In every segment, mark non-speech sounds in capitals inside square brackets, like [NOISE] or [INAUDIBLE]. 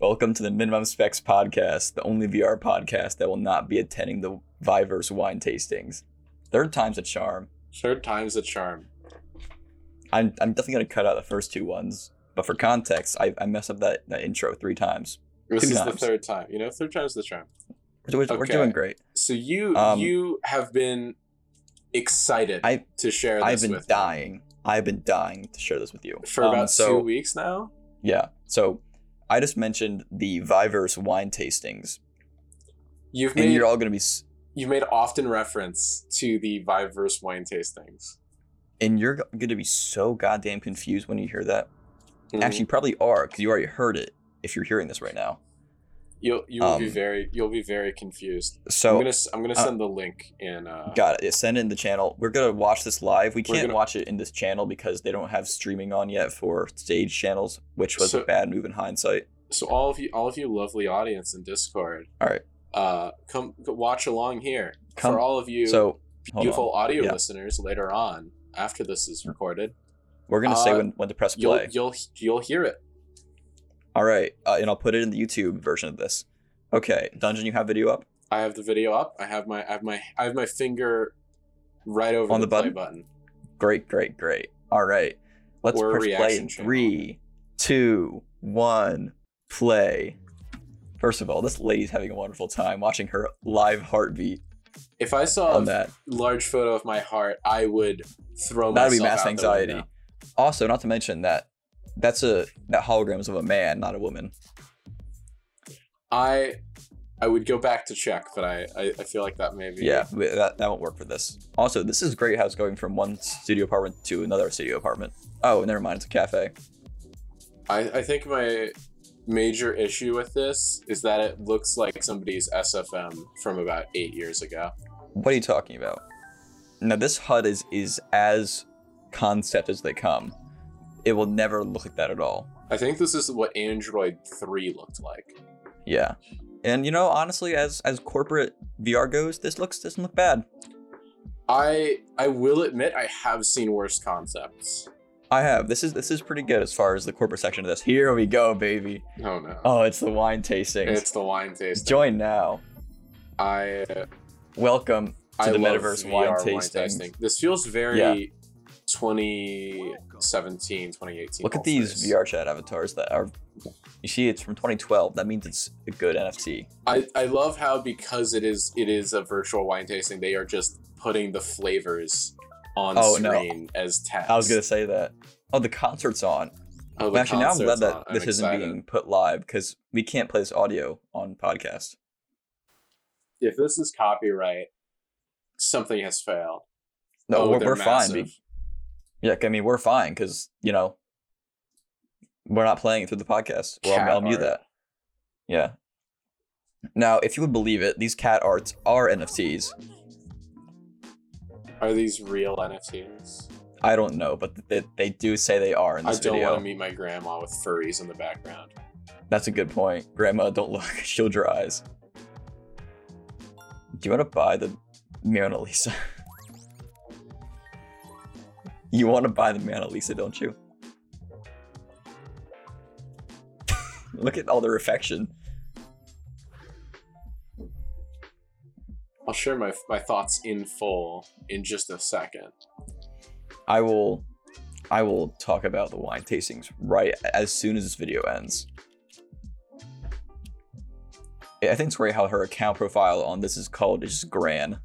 Welcome to the Minimum Specs Podcast, the only VR podcast that will not be attending the Viverse wine tastings. Third time's a charm. Third time's a charm. I'm, I'm definitely going to cut out the first two ones, but for context, I, I messed up that, that intro three times. This Two is the third time. You know, third time's the charm. We're, we're Okay. doing great. So you Um, you have been excited I- to share this I've been with me dying. I've been dying to share this with you. for Um, about so, two weeks now. Yeah. So I just mentioned the Viverse wine tastings, You've and made you're all going to be. s- you've made often reference to the Viverse wine tastings. And you're going to be so goddamn confused when you hear that. Mhm. Actually, you probably are because you already heard it if you're hearing this right now. You'll you will be um, very you'll be very confused. So I'm gonna I'm gonna uh, send the link in. Uh, got it. Send it in the channel. We're gonna watch this live. We can't gonna- watch it in this channel because they don't have streaming on yet for stage channels, which was So- a bad move in hindsight. so all of you all of you lovely audience in Discord, All right. uh, come watch along here. Come- For all of you So beautiful on. audio Yeah. listeners later on after this is recorded, We're gonna say uh, when when to press you'll play. you'll you'll hear it. All right, uh, and I'll put it in the YouTube version of this. Okay, Dungen, you have video up. I have the video up. I have my I have my I have my finger right over On the, the play button? button. Great, great, great. All right, let's We're press play in three, two, one, play. First of all, this lady's having a wonderful time watching her live heartbeat If I saw a that. large photo of my heart, I would throw That'd be mass anxiety. Also, not to mention that that's a that hologram is of a man, not a woman. I I would go back to check, but I I, I feel like that may be Yeah, that that won't work for this. Also, this is great how it's going from one studio apartment to another studio apartment. Oh, never mind, it's a cafe. I, I think my major issue with this is that it looks like somebody's SFM from about eight years ago. What are you talking about? Now this HUD is is as concept as they come. It will never look like that at all. I think this is what Android 3 looked like. Yeah. And you know, honestly, as as corporate VR goes, this looks doesn't look bad. I I will admit I have seen worse concepts. I have. This is this is pretty good as far as the corporate section of this. Here we go, baby. Oh no. Oh, it's the wine tasting. It's the wine tasting. Join now. I Welcome to I the metaverse wine wine tasting. tasting. This feels very Yeah. 2017, 2018. Look at these VRChat avatars that are. You see, it's from 2012. That means it's a good NFT. I, I love how because it is it is a virtual wine tasting, they are just putting the flavors on Oh, no. screen as text. I was gonna say that. Oh, the concert's on. Oh, the Well, actually, now I'm glad that on. I'm this isn't excited. being put live because we can't play this audio on podcast. If this is copyright, something has failed. No, Oh, we're, we're fine. Yeah, I mean we're fine because you know we're not playing it through the podcast. Well, Cat I'll mute that. Yeah. Now, if you would believe it, these cat arts are NFTs. Are these real NFTs? I don't know, but they, they do say they are in this I don't video. want to meet my grandma with furries in the background. That's a good point. Grandma, don't look. [LAUGHS] Shield your eyes. Do you want to buy the Mona Lisa? [LAUGHS] you want to buy the Mona Lisa, don't you? [LAUGHS] look at all the reflection. I'll share my my thoughts in full in just a second. I will I will talk about the wine tastings right as soon as this video ends. I think it's great how her account profile on this is called is just Gran.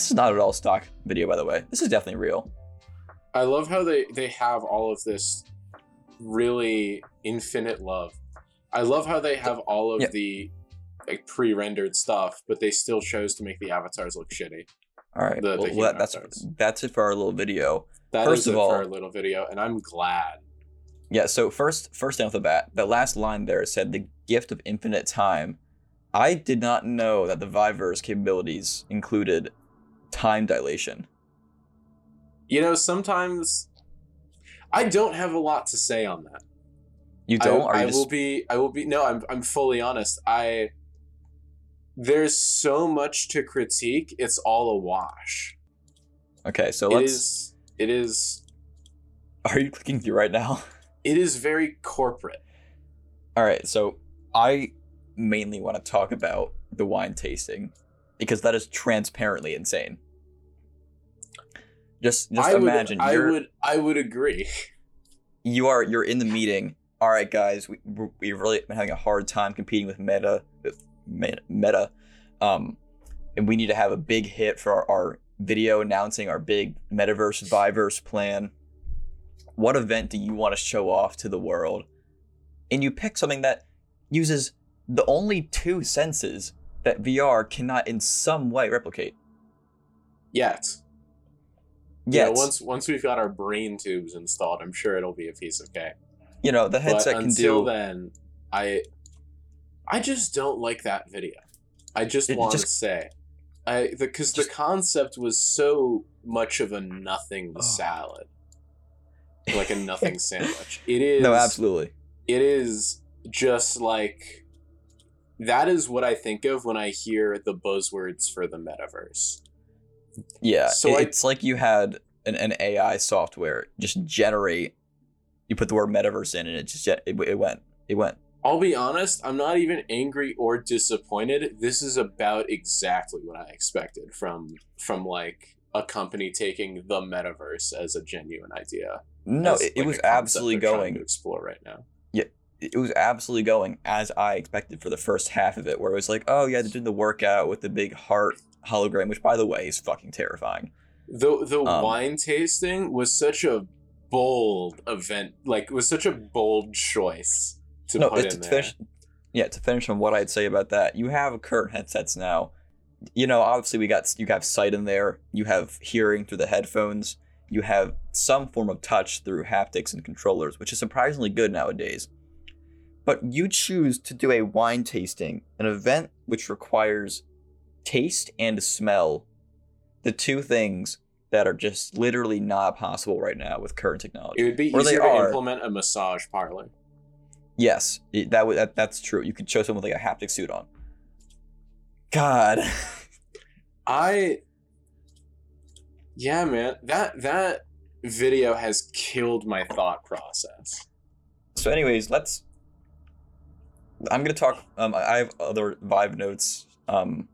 This is not at all stock video, by the way. This is definitely real. I love how they they have all of this really infinite love. I love how they have all of Yeah. the like pre-rendered stuff, but they still chose to make the avatars look shitty. All right, The- the well, human well, that's avatars. that's it for our little video. That is First of it all- for our little video, and I'm glad. Yeah, so first first off the bat, the last line there said the gift of infinite time. I did not know that the Viver's capabilities included time dilation. You know, sometimes I don't have a lot to say on that. You don't? I, you will be. I will be. No, I'm. I'm fully honest. I. There's so much to critique. It's all a wash. okay? So let's. is. It is. Are you clicking through right now? [LAUGHS] It is very corporate. All right, so I mainly want to talk about the wine tasting because that is transparently insane. Just just I imagine would, I you're would I would agree. you are you're in the meeting. All right, guys, we we're- we've really been having a hard time competing with Meta, with Meta, um, and we need to have a big hit for our, our video announcing our big Metaverse Viverse plan. What event do you want to show off to the world? And you pick something that uses the only two senses that VR cannot in some way replicate. Yet. Yet, Yeah, once once we've got our brain tubes installed, I'm sure it'll be a piece of cake. you know the But headset can until do. Until then, I I just don't like that video. I just want to say, I because the Just- concept was so much of a nothing Oh. salad, like a [LAUGHS] nothing sandwich. It is no, absolutely. It is just like that is what I think of when I hear the buzzwords for the metaverse. Yeah, So it- I- it's like you had an, an AI software just generate. You put the word metaverse in, and it just it, it went. It went. I'll be honest, I'm not even angry or disappointed. This is about exactly what I expected from from like a company taking the metaverse as a genuine idea. No, as, it, it was absolutely going. to explore right now. It was absolutely going as I expected for the first half of it, where it was like, oh yeah, they're doing the workout with the big heart hologram, which by the way is fucking terrifying. The the Um, wine tasting was such a bold event, like it was such a bold choice to no, put it's in to there. finish. Yeah, to finish on what I'd say about that, you have current headsets now. You know, obviously we got you have sight in there. You have hearing through the headphones. You have some form of touch through haptics and controllers, which is surprisingly good nowadays. But you choose to do a wine tasting, an event which requires taste and smell, the two things that are just literally not possible right now with current technology. It would be Or they easier to are. implement a massage parlor. Yes, that would that, that's true. You could show someone with like a haptic suit on. God, [LAUGHS] I Yeah, man. That that video has killed my thought process. so anyways, let's. I'm gonna talk. Um, I have other Vive notes. Um,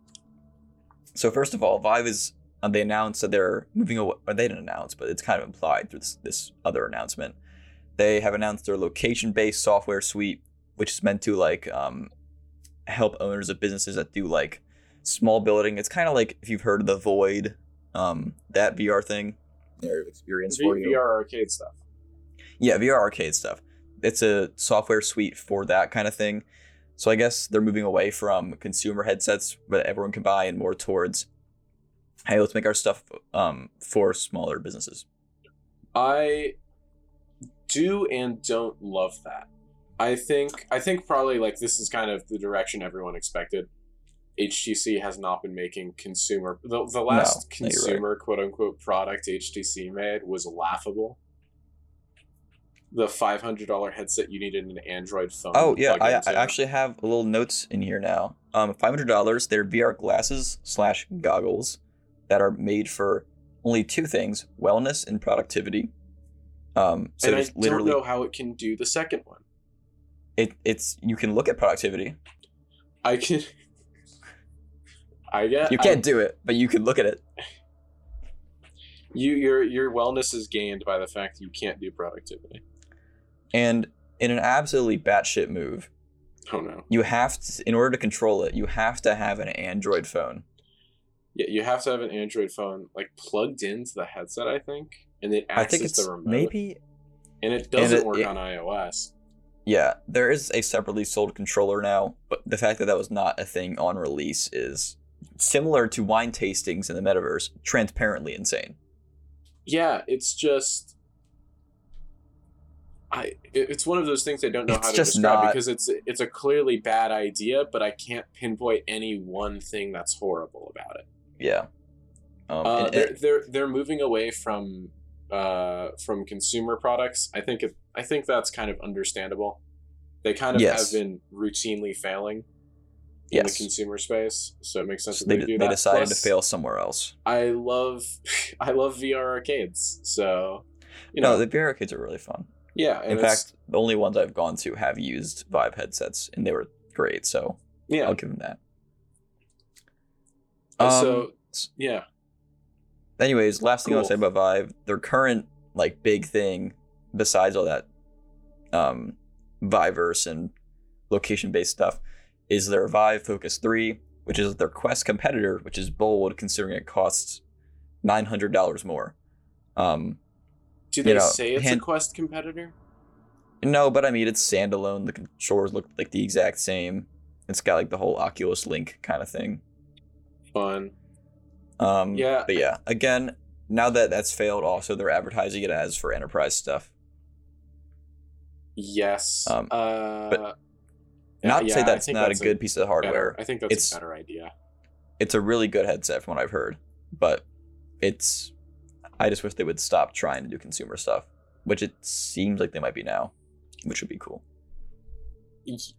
so first of all, Vive is. Um, they announced that they're moving away. Or they didn't announce, but it's kind of implied through this this other announcement. They have announced their location-based software suite, which is meant to like um, help owners of businesses that do like small building. It's kind of like if you've heard of the Void, um, that VR thing. Their experience for you. VR arcade stuff. Yeah, VR arcade stuff. It's a software suite for that kind of thing. So I guess they're moving away from consumer headsets that everyone can buy and more towards, hey, let's make our stuff um, for smaller businesses. I do and don't love that. I think I think probably like this is kind of the direction everyone expected. HTC has not been making consumer the, the last No, you're right. consumer quote unquote product HTC made was laughable. The five hundred dollar headset you needed an Android phone. Oh yeah, I, I actually have a little notes in here now. Um, five hundred dollars. They're VR glasses slash goggles that are made for only two things: wellness and productivity. Um, so and I don't know how it can do the second one. it, it's you can look at productivity. I can. I get You can't do it, but you can look at it. you your your wellness is gained by the fact that you can't do productivity. And in an absolutely batshit move, Oh no. you have to, in order to control it, you have to have an Android phone. Yeah, you have to have an Android phone like plugged into the headset, I think, and it I think it's the remote. maybe, and it doesn't it- work it- on iOS. yeah, there is a separately sold controller now, but the fact that that was not a thing on release is similar to wine tastings in the metaverse, transparently insane. Yeah, it's just. I it's one of those things I don't know It's how to describe not- because it's it's a clearly bad idea, but I can't pinpoint any one thing that's horrible about it. Yeah. Um, Uh, they're, and- they're they're moving away from uh from consumer products. I think it, I think that's kind of understandable. They kind of Yes. have been routinely failing in the consumer space, so it makes sense that they, they, do they that. decided Plus, to fail somewhere else. I love [LAUGHS] I love VR arcades, so you know no, the VR arcades are really fun. Yeah, In fact, the only ones I've gone to have used Vive headsets, and they were great. So yeah. I'll give them that. Uh, Um, so yeah, anyways, last thing I'll Cool. say about Vive, their current like big thing, besides all that, um, Viverse and location-based stuff, is their Vive Focus Three, which is their Quest competitor, which is bold considering it costs nine hundred dollars more. Um, do you they know, say it's hand- a Quest competitor? no, but I mean it's standalone. The controllers look like the exact same. It's got like the whole Oculus Link kind of thing. Fun. Um, Yeah. But yeah, again, now that that's failed, also they're advertising it as for enterprise stuff. Yes. Um, uh, but yeah, Not to say yeah, that's not a good piece of better- hardware. I think that's It's- a better idea. It's a really good headset from what I've heard, but it's. I just wish they would stop trying to do consumer stuff, which it seems like they might be now, which would be cool.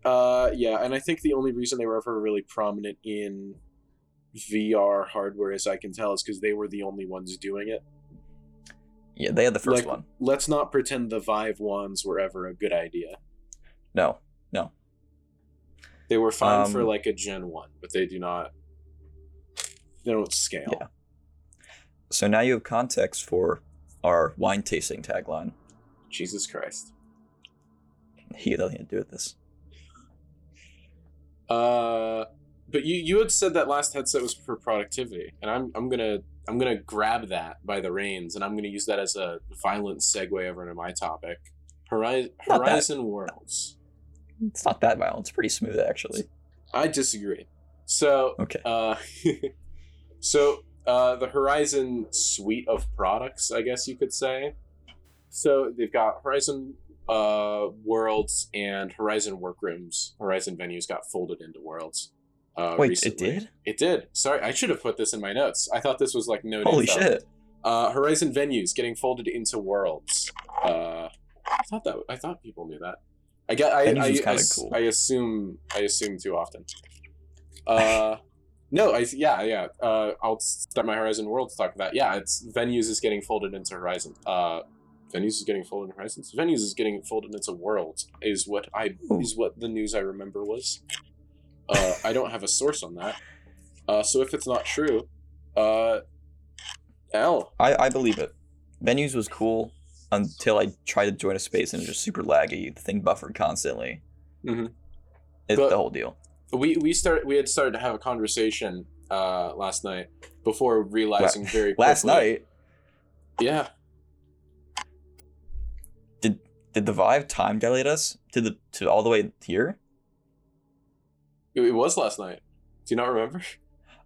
Uh, yeah, and I think the only reason they were ever really prominent in VR hardware, as I can tell, is because they were the only ones doing it. Yeah, they had the first Like- one. Let's not pretend the Vive ones were ever a good idea. No, no. They were fine for Um, like a Gen One, but they do not. They don't scale. Yeah. So now you have context for our wine tasting tagline. Jesus Christ. He had nothing to do with this. Uh, but you you had said that last headset was for productivity, and I'm I'm gonna I'm gonna grab that by the reins, and I'm gonna use that as a violent segue over into my topic. Horizon, Horizon Worlds. It's not that violent. It's pretty smooth, actually. I disagree. So Okay. uh, [LAUGHS] so uh, the Horizon suite of products, I guess you could say. So they've got Horizon uh, Worlds and Horizon Workrooms. Horizon Venues got folded into Worlds. Uh, Wait, recently. it did? It did. Sorry, I should have put this in my notes. I thought this was like no. Holy shit! Uh, Horizon Venues getting folded into Worlds. Uh, I thought that. I thought people knew that. I get. I. I, is I, cool. I assume. I assume too often. Uh, [LAUGHS] no. I. Yeah. Yeah. Uh, I'll start my Horizon Worlds talk about that. Yeah. It's Venues is getting folded into Horizon. Uh, Venues is getting folded into Horizons. Venues is getting folded into Worlds. Is what I Ooh. is what the news I remember was. Uh, I don't have a source on that. Uh, so if it's not true, uh, L. I, I believe it. Venues was cool until I tried to join a space and it was just super laggy. The thing buffered constantly. Mhm. It's But- the whole deal. We we start we had started to have a conversation uh last night before realizing very quickly. Last night, yeah. Did did the Vive time dilate us to the to all the way here? it, it was last night. Do you not remember?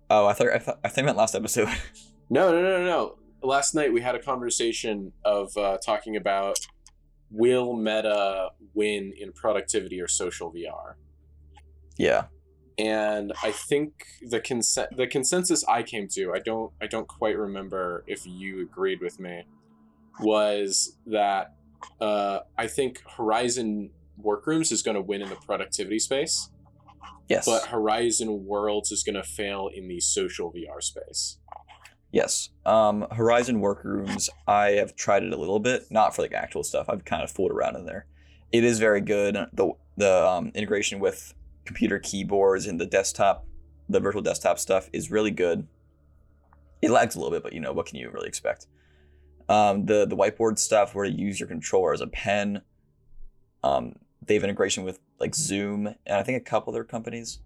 Oh, I thought I thought I think meant last episode. [LAUGHS] no no no no no. Last night we had a conversation of uh talking about will meta win in productivity or social vr yeah. and I think the consent the consensus I came to I don't I don't quite remember if you agreed with me was that uh, I think Horizon Workrooms is going to win in the productivity space, Yes. but Horizon Worlds is going to fail in the social VR space. Yes. Um, Horizon Workrooms, I have tried it a little bit, not for like actual stuff. I've kind of fooled around in there. It is very good. The the um, integration with computer keyboards and the desktop, the virtual desktop stuff is really good. It lags a little bit, but you know what can you really expect? Um, the the whiteboard stuff where you use your controller as a pen. Um, they have integration with like Zoom and I think a couple other companies.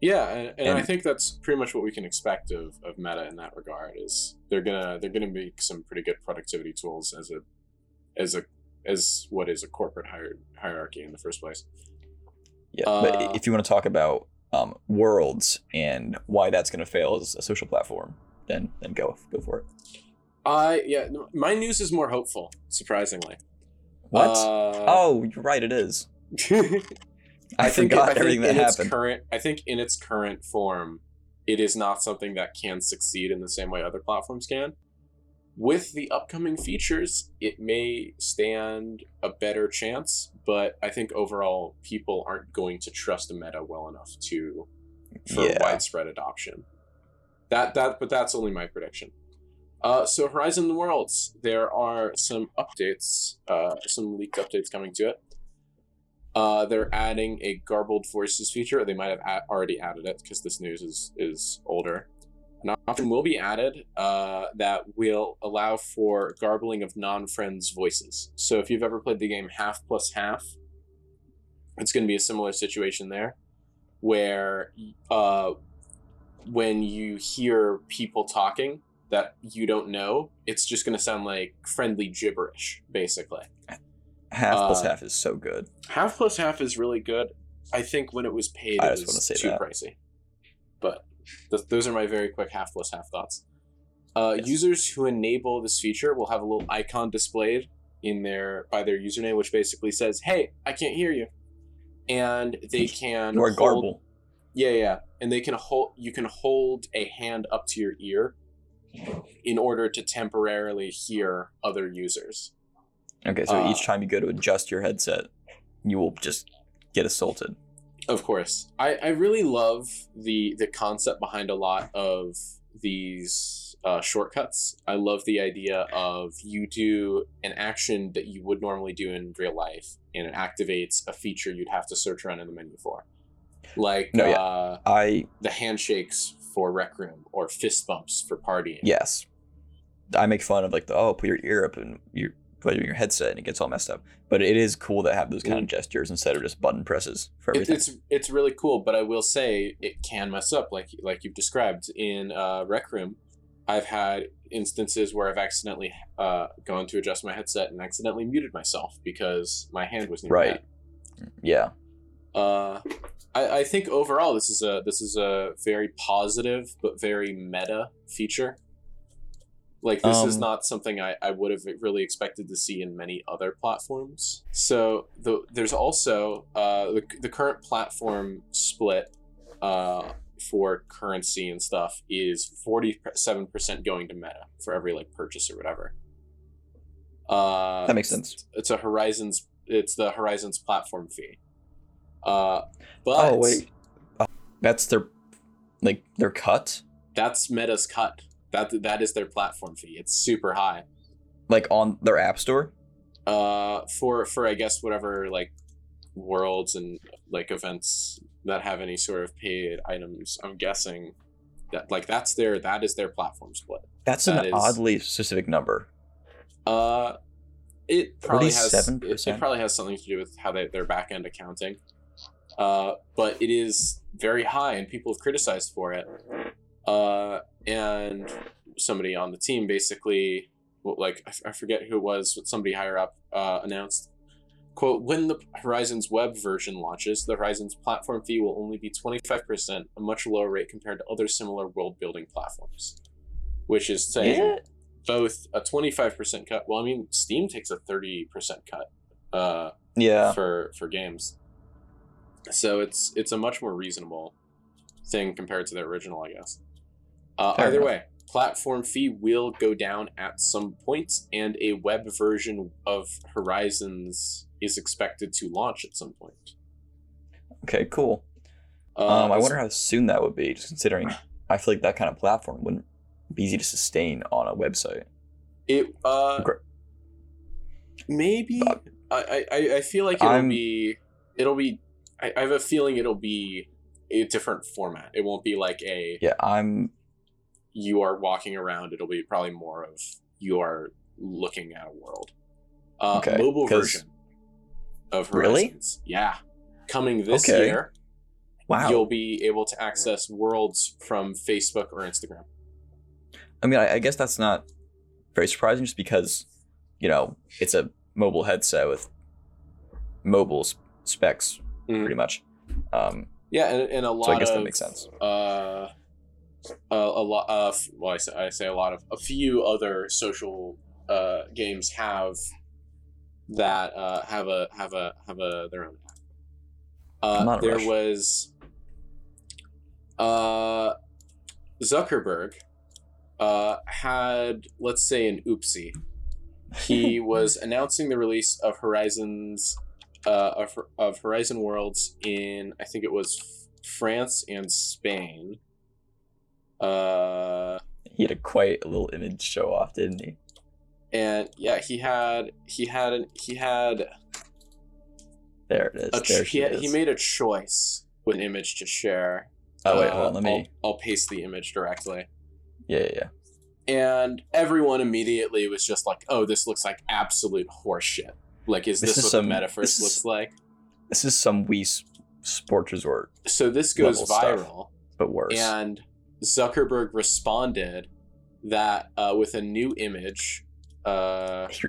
Yeah, and, and, I think that's pretty much what we can expect of, of Meta in that regard. Is they're gonna they're gonna make some pretty good productivity tools as a as a as what is a corporate hierarchy in the first place. Yeah, Uh, but if you want to talk about um, worlds and why that's going to fail as a social platform, then then go go for it. I yeah, my news is more hopeful. Surprisingly, What? Uh, oh, you're right. It is. [LAUGHS] I, think forgot I think everything that in its happened. current I think in its current form, it is not something that can succeed in the same way other platforms can. With the upcoming features, it may stand a better chance, but I think overall people aren't going to trust a meta well enough to for Yeah. widespread adoption. That that but that's only my prediction. Uh, so Horizon Worlds, there are some updates, uh, some leaked updates coming to it. Uh, they're adding a garbled voices feature. They might have a- already added it because this news is is older. An option will be added uh, that will allow for garbling of non-friends' voices. So if you've ever played the game Half Plus Half, it's going to be a similar situation there, where uh, when you hear people talking that you don't know, it's just going to sound like friendly gibberish, basically. Half plus Uh, half is so good. Half plus half is really good. I think when it was paid, I it was too that. pricey. But th- those are my very quick half plus half thoughts. Uh, Yes. Users who enable this feature will have a little icon displayed in their by their username, which basically says, "Hey, I can't hear you," and they [LAUGHS] can or hold- garble. Yeah, yeah, and they can hold. You can hold a hand up to your ear in order to temporarily hear other users. Okay, so uh, each time you go to adjust your headset, you will just get assaulted. Of course, I, I really love the the concept behind a lot of these uh, shortcuts. I love the idea of you do an action that you would normally do in real life, and it activates a feature you'd have to search around in the menu for, like No, yeah. uh, I the handshakes for rec room or fist bumps for partying. yes, I make fun of like the oh put your ear up and you put it in your headset and it gets all messed up. But it is cool to have those kind of gestures instead of just button presses for everything. it's it's really cool, but I will say it can mess up, like like you've described in uh, Rec Room. I've had instances where I've accidentally uh, gone to adjust my headset and accidentally muted myself because my hand was near Right. yeah. Uh, I, I think overall this is a this is a very positive but very meta feature. Like this is Um, not something I, I would have really expected to see in many other platforms. So the, there's also uh, the, the current platform split uh, for currency and stuff is 47% going to Meta for every like purchase or whatever. Uh, that makes sense. It's a Horizons. It's the Horizons platform fee. Uh, but oh wait, Oh, that's their like their cut that's Meta's cut. That that is their platform fee. It's super high. like on their app store. Uh, for for I guess whatever like worlds and like events that have any sort of paid items. I'm guessing that like that's their that is their platform split. That's That an is- oddly specific number. Uh, it probably has it, it probably has something to do with how they, their back end accounting. Uh, but it is very high, and people have criticized for it. Uh, and somebody on the team basically, well, like I f- I forget who it was, but somebody higher up uh, announced, "quote When the Horizon's web version launches, the Horizon's platform fee will only be twenty five percent, a much lower rate compared to other similar world building platforms." Which is saying Yeah. both a 25% cut well i mean steam takes a 30% cut uh, Yeah, for for games so it's it's a much more reasonable thing compared to the original i guess uh, either enough. way platform fee will go down at some point and a web version of horizons is expected to launch at some point okay, cool. uh, Um, I wonder how soon that would be, just considering I feel like that kind of platform wouldn't be easy to sustain on a website. it uh Gr- maybe Uh, I, I I feel like it'll I'm- be it'll be I, I have a feeling it'll be a different format. It won't be like a Yeah, I'm you are walking around. It'll be probably more of you are looking at a world. Uh, Okay, mobile version of Really? Yeah, coming this Okay. year. wow. You'll be able to access worlds from Facebook or Instagram. I mean, I, I guess that's not very surprising, just because you know it's a mobile headset with mobile specs, Mhm. pretty much. Um, Yeah, and, and a lot so I guess of that makes sense. uh, a, a lot of well, I say, I say a lot of a few other social uh, games have that uh, have a have a have a their own app. Uh, not in a there rush. was uh, Zuckerberg uh, had let's say an oopsie. He [LAUGHS] was announcing the release of Horizons uh, of, of Horizon Worlds in I think it was France and Spain. Uh, he had a quite a little image show off, didn't he? and yeah, he had he had an, he had There it is. a there he, is. he made a choice with an image to share. oh wait, Uh, hold on. Let me. I'll, I'll paste the image directly. Yeah, yeah, yeah. and everyone immediately was just like, "Oh, this looks like absolute horseshit." Like, is This this, is what some- the metaverse is- looks like? This is some Wii sports resort, So this goes level stuff. viral, but worse. and Zuckerberg responded that uh, with a new image uh, he,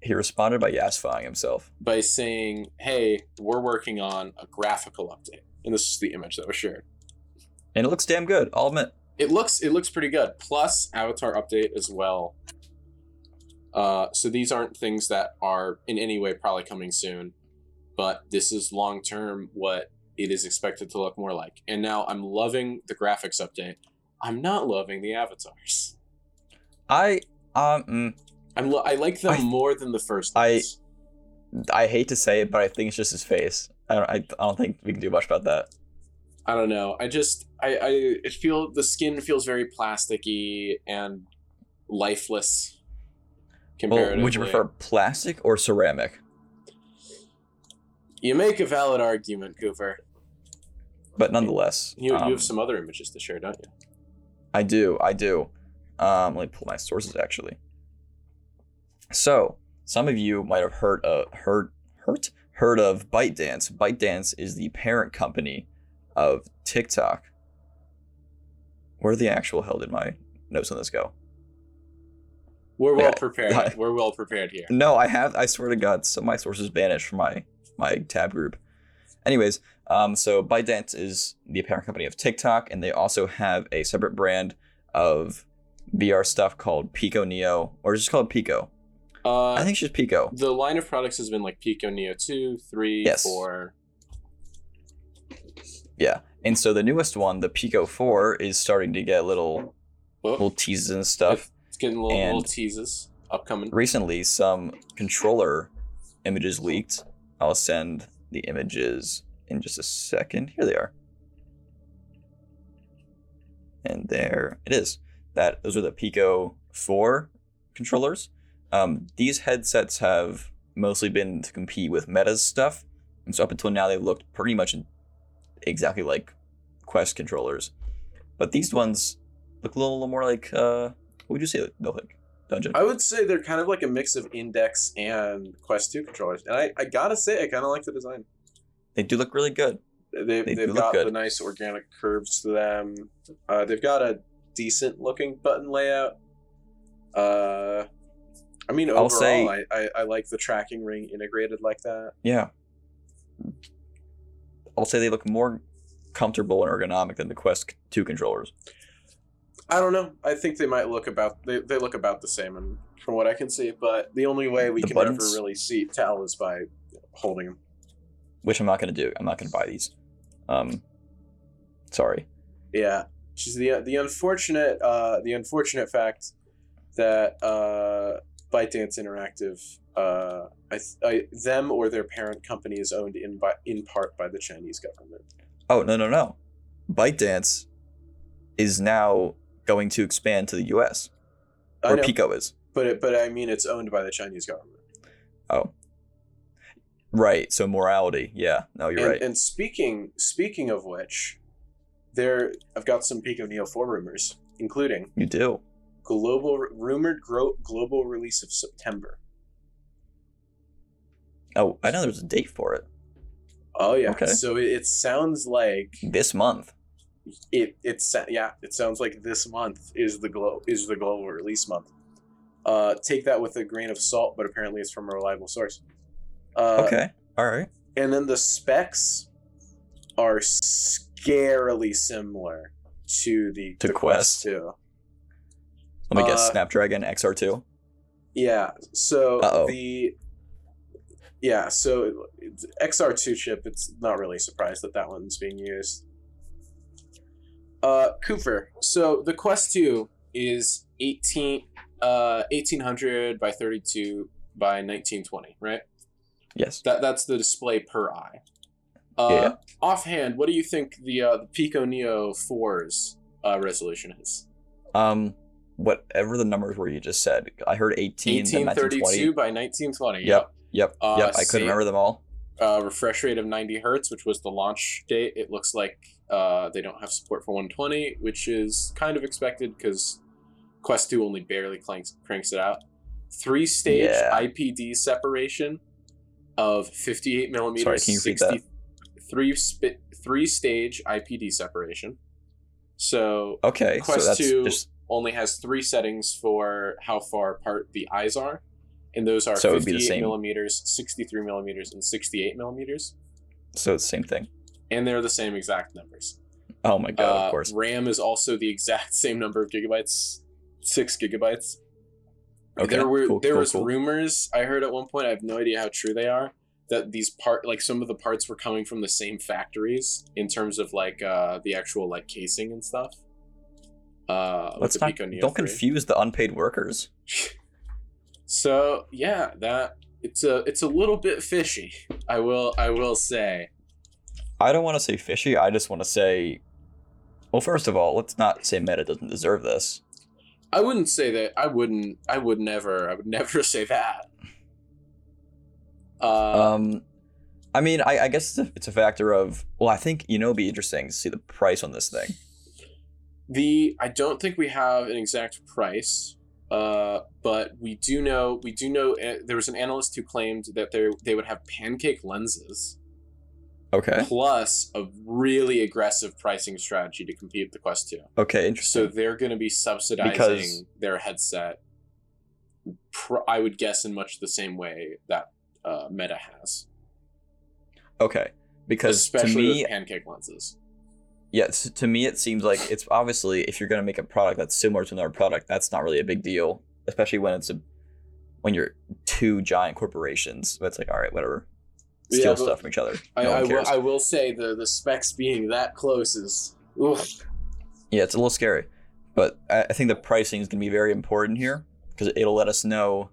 he responded by yasifying himself. by saying, "Hey, we're working on a graphical update," and this is the image that was shared. And it looks damn good, I'll admit. It looks it looks pretty good. Plus avatar update as well. Uh, so these aren't things that are in any way probably coming soon, but this is long term what it is expected to look more like. And now I'm loving the graphics update. I'm not loving the avatars. I um mm, I'm lo- I like them I- more than the first. I- ones. I hate to say it, but I think it's just his face. I don't I, I don't think we can do much about that. I don't know. I just I I it feel the skin feels very plasticky and lifeless. Well, Comparatively. would you prefer plastic or ceramic? You make a valid argument, Cooper. But nonetheless, You, um, you have some other images to share, don't you? I do, I do. Um, let me pull my sources actually. So, some of you might have heard uh heard heard heard of ByteDance. ByteDance is the parent company of TikTok. Where the actual hell did my notes on this go? We're well Yeah. prepared. [LAUGHS] We're well prepared here. No, I have. I swear to God, some of my sources vanished from my my tab group. Anyways, um, so ByteDance is the parent company of TikTok, and they also have a separate brand of VR stuff called Pico Neo, or just called Pico. Uh, I think it's just Pico. the line of products has been like Pico Neo 2, 3, Yes. 4. Yeah, and so the newest one, the Pico Four, is starting to get little Whoa, little teases and stuff. it's getting little, little teases upcoming. Recently, some controller images leaked. I'll send the images in just a second. Here they are. And there it is. That those are the Pico 4 controllers. Um, these headsets have mostly been to compete with Meta's stuff. And so up until now they've looked pretty much exactly like Quest controllers. But these ones look a little more like uh what would you say they'll look like? Dungen. I would say they're kind of like a mix of Index and Quest 2 controllers. And I, I gotta say, I kind of like the design. They do look really good. They, they they've got the nice organic curves to them. Uh, they've got a decent looking button layout. Uh, I mean, overall, say- I, I, I like the tracking ring integrated like that. Yeah. I'll say they look more comfortable and ergonomic than the Quest 2 controllers. I don't know. I think they might look about they, they look about the same, and from what I can see. But the only way we The can buttons? ever really see tell is by holding them. Which I'm not going to do. I'm not going to buy these. Um, sorry. Yeah, is the the unfortunate uh, the unfortunate fact that uh, ByteDance Interactive, uh, I, I them or their parent company is owned in by in part by the Chinese government. Oh, no, no, no. ByteDance is now going to expand to the US, where know, Pico is. but it, but I mean it's owned by the Chinese government. Oh. Right. So morality. Yeah. No, you're and, right. and speaking speaking of which, there I've got some Pico Neo four rumors, including you do. global rumored gro- global release of September. Oh, I know there's a date for it. Oh yeah. Okay. So it, it sounds like This month. it it's yeah it sounds like this month is the glo- is the global release month. Uh, take that with a grain of salt, but apparently it's from a reliable source. Uh, Okay. All right. And then the specs are scarily similar to the To Quest. Two. Let me guess. Uh, Snapdragon XR2. Yeah. So Uh-oh. the yeah, so XR2 chip. It's not really surprised that that one's being used. Uh, Cooper. So the Quest 2 is 18 uh 1800 by 32 by 1920, right? Yes. That that's the display per eye. Uh, Yeah. Offhand, what do you think the uh, the Pico Neo 4's uh, resolution is? Um, whatever the numbers were you just said. I heard 18, then 1920. 1832 by 1920. Yep. Yep. Uh, yep. I couldn't remember them all. uh, refresh rate of 90 hertz, which was the launch date. It looks like uh, they don't have support for 120, which is kind of expected because Quest 2 only barely cranks, cranks it out. Three stage Yeah. IPD separation of 58 millimeters. Sorry, can you that? Three, spi- three stage IPD separation. So Okay. Quest so 2 just only has three settings for how far apart the eyes are, and those are So it would be the 58 same. millimeters, 63 millimeters, and 68 millimeters, so it's the same thing. and they're the same exact numbers. Oh my god, Uh, of course. RAM is also the exact [LAUGHS] same number of gigabytes, six gigabytes. Okay. there were cool, there cool, was cool. rumors I heard at one point. I have no idea how true they are. That these part like some of the parts were coming from the same factories in terms of like uh, the actual like casing and stuff. Uh, Let's not don't 3. confuse the unpaid workers. [LAUGHS] So yeah, that it's a it's a little bit fishy. I will I will say. I don't want to say fishy. I just want to say, well, first of all, let's not say Meta doesn't deserve this. I wouldn't say that. I wouldn't. I would never. I would [LAUGHS] never say that. Uh, Um, I mean, I, I guess it's a, it's a factor of well, I think you know, it'd be interesting to see the price on this thing. the I don't think we have an exact price. Uh, but we do know we do know uh, there was an analyst who claimed that they they would have pancake lenses Okay. plus a really aggressive pricing strategy to compete with the Quest Two. Okay. Interesting. So they're going to be subsidizing Because- their headset. Pr- I would guess in much the same way that uh, Meta has, Okay. Because especially to me, pancake lenses. yes, to me it seems like it's obviously if you're gonna make a product that's similar to another product, that's not really a big deal, especially when it's a when you're two giant corporations. But it's like, all right, whatever. Yeah, Steal but stuff from each other. I, No I, will. I will say the the specs being that close is oof. Yeah, it's a little scary, but I, I think the pricing is going to be very important here because it'll let us know.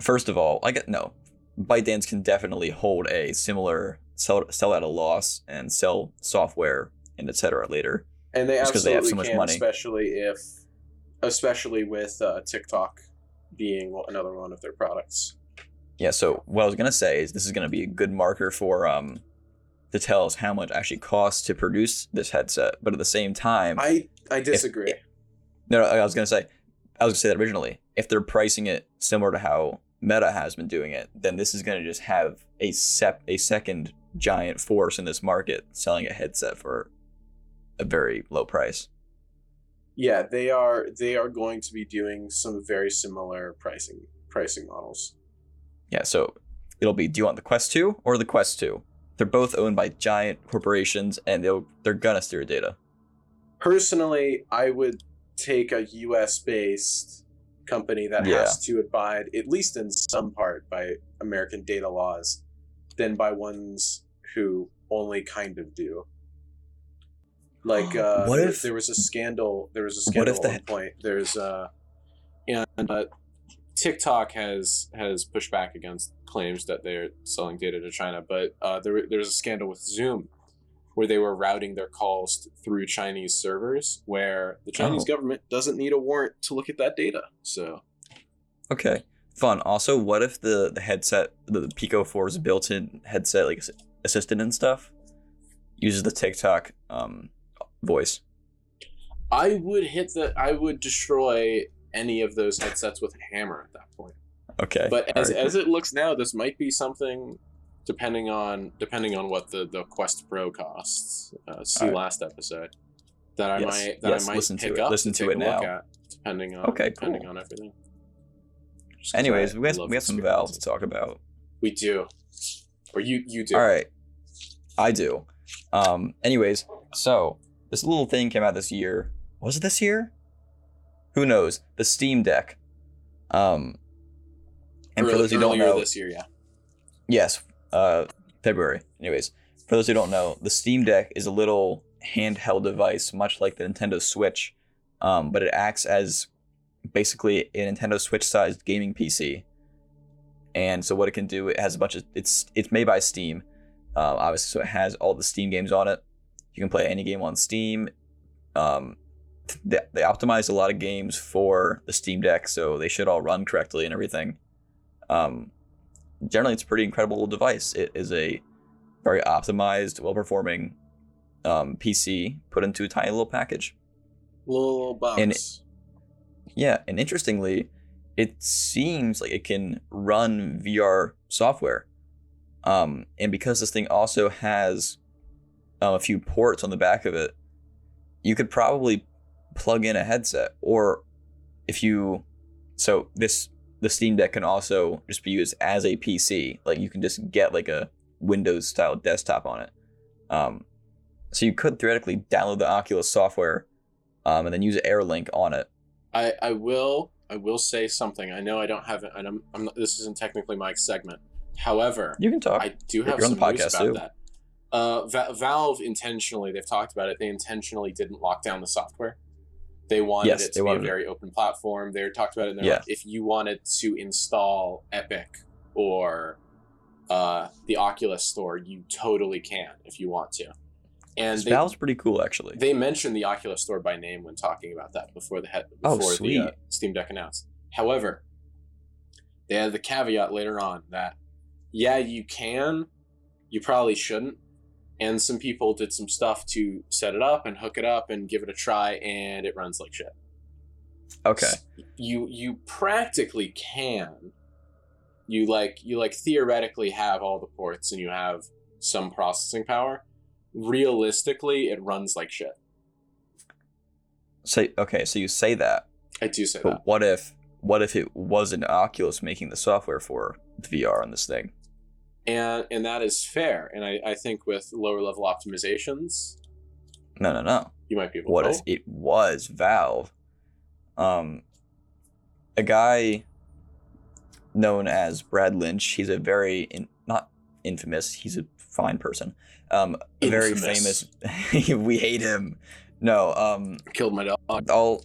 First of all, I get no, ByteDance can definitely hold a similar sell sell at a loss and sell software and etc. later. and they absolutely they have so much can, money. especially if, especially with uh, TikTok being another one of their products. Yeah. So what I was gonna say is this is gonna be a good marker for um to tell us how much actually costs to produce this headset, but at the same time, I I disagree. No, no, I was gonna say, I was gonna say that originally. If they're pricing it similar to how Meta has been doing it, then this is gonna just have a sep a second giant force in this market selling a headset for a very low price. Yeah, they are they are going to be doing some very similar pricing pricing models. Yeah, so it'll be. Do you want the Quest Two or the Quest Two? They're both owned by giant corporations, and they'll they're gonna steal your data. Personally, I would take a US based company that Yeah. has to abide at least in some part by American data laws than by ones who only kind of do. Like [GASPS] uh What if- there was a scandal there was a scandal What scandal if at the- one point. There's uh and uh, TikTok has has pushed back against claims that they're selling data to China, but uh, there there's a scandal with Zoom where they were routing their calls through Chinese servers, where the Chinese Oh. government doesn't need a warrant to look at that data. So Okay, fun. Also, what if the the headset, the Pico 4's built-in headset, like ass- assistant and stuff, uses the TikTok um voice? I would hit the I would destroy any of those headsets with a hammer at that point. Okay, But as, alright. as it looks now, this might be something depending on depending on what the, the Quest Pro costs. Uh, see Alright. last episode that I Yes, might that yes, I might listen to pick it. up Listen to, to it now. at depending on Okay, depending cool. on everything. Just Anyways, we love we got some valves to talk about. We do, or you you do. All right, I do. Um. Anyways, so this little thing came out this year. Was it this year? Who knows? The Steam Deck. Um. And for those who don't know, this year, yeah. Yes, uh, February. Anyways, for those who don't know, the Steam Deck is a little handheld device, much like the Nintendo Switch, um, but it acts as basically a Nintendo Switch-sized gaming PC. And so what it can do, it has a bunch of it's it's made by Steam, uh, obviously, so it has all the Steam games on it. You can play any game on Steam. Um, they, they optimized a lot of games for the Steam Deck, so they should all run correctly and everything. Um, generally, it's a pretty incredible device. It is a very optimized, well performing um, PC put into a tiny little package. Little box. And Yeah, and interestingly, it seems like it can run VR software. Um, and because this thing also has um, a few ports on the back of it, you could probably plug in a headset. Or if you, so this the Steam Deck can also just be used as a PC. Like you can just get like a Windows style desktop on it. Um, so you could theoretically download the Oculus software, um, and then use AirLink on it. I, I will I will say something. I know I don't have it, and I'm, I'm not, this isn't technically my segment. However, You can talk. I do have You're on some the news about too. that. Uh, Va- Valve intentionally, they've talked about it. They intentionally didn't lock down the software. They wanted Yes, it to be a it. very open platform. They talked about it. And Yeah. like, if you wanted to install Epic or uh, the Oculus Store, you totally can if you want to. And they, Valve's pretty cool, actually. they mentioned the Oculus Store by name when talking about that before the head Oh, before the uh. Steam Deck announced. However, they had the caveat later on that yeah, you can, you probably shouldn't, and some people did some stuff to set it up and hook it up and give it a try, and it runs like shit. okay. S- You you practically can. You like you like theoretically have all the ports and you have some processing power. Realistically, it runs like shit. Say okay, so you say that, I do say but that. what if what if it wasn't Oculus making the software for VR on this thing? And and that is fair. And I, I think with lower level optimizations, No, no, no. you might be able. What to if it was Valve? Um, a guy known as Brad Lynch. He's a very in, not infamous. He's a fine person. Um, very famous. [LAUGHS] we hate him. No. Um, killed my dog? I'll,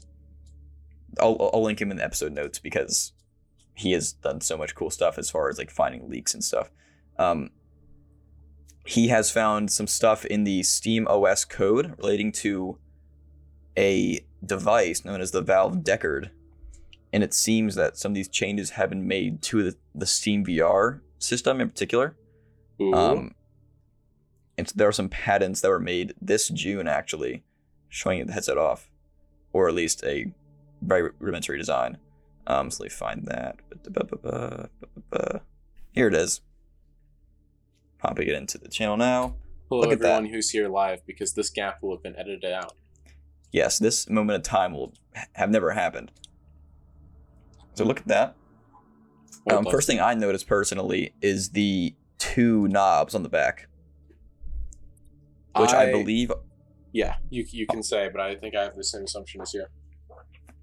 I'll I'll link him in the episode notes because he has done so much cool stuff as far as like finding leaks and stuff. Um, he has found some stuff in the Steam OS code relating to a device known as the Valve Deckard, and it seems that some of these changes have been made to the, the Steam VR system in particular. Ooh. Um, and there are some patents that were made this June actually, showing the headset off, or at least a very rudimentary design. Um, so let me find that. Here it is. Popping it into the channel now. Hello, look at that. everyone who's here live, because this gap will have been edited out. Yes, this moment of time will have never happened. So look at that. Well Um, first thing I noticed personally is the two knobs on the back, which I, I- believe yeah, you you can say, but I think I have the same assumption as you.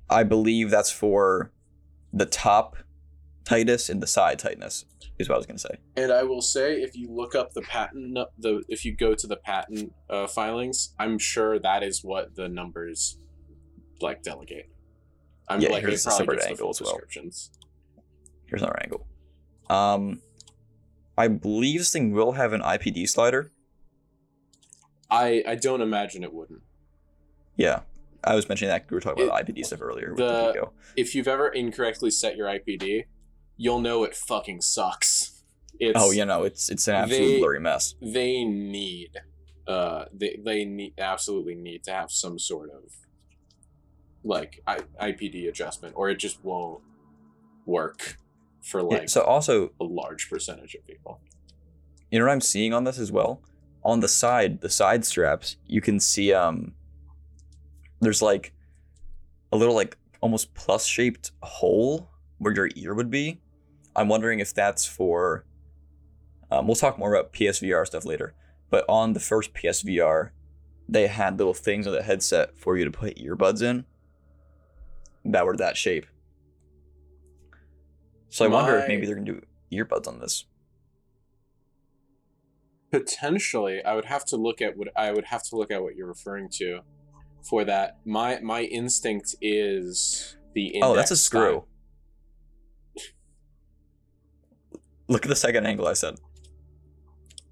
I believe that's for the top tightness and the side tightness. Is what I was gonna say. And I will say, if you look up the patent, the if you go to the patent uh, filings, I'm sure that is what the numbers like delegate. I'm Yeah, like here's a separate angle as well. Here's another angle. Um, I believe this thing will have an IPD slider. I I don't imagine it wouldn't. Yeah, I was mentioning that we were talking about It- IPD stuff earlier with the- the If you've ever incorrectly set your IPD, you'll know it fucking sucks. It's, Oh, you know, it's it's an absolute they- blurry mess. they need uh they they need absolutely need to have some sort of like I, IPD adjustment or it just won't work for Yeah, like so also, a large percentage of people. you know what I'm seeing on this as well? On the side, the side straps, you can see um there's like a little like almost plus shaped hole where your ear would be. I'm wondering if that's for um, we'll talk more about PSVR stuff later. But on the first PSVR, they had little things on the headset for you to put earbuds in that were that shape. So I wonder if maybe they're gonna do earbuds on this. Potentially, I would have to look at what I would have to look at what you're referring to for that. My my instinct is the Oh, that's a screw. Look at the second angle I said.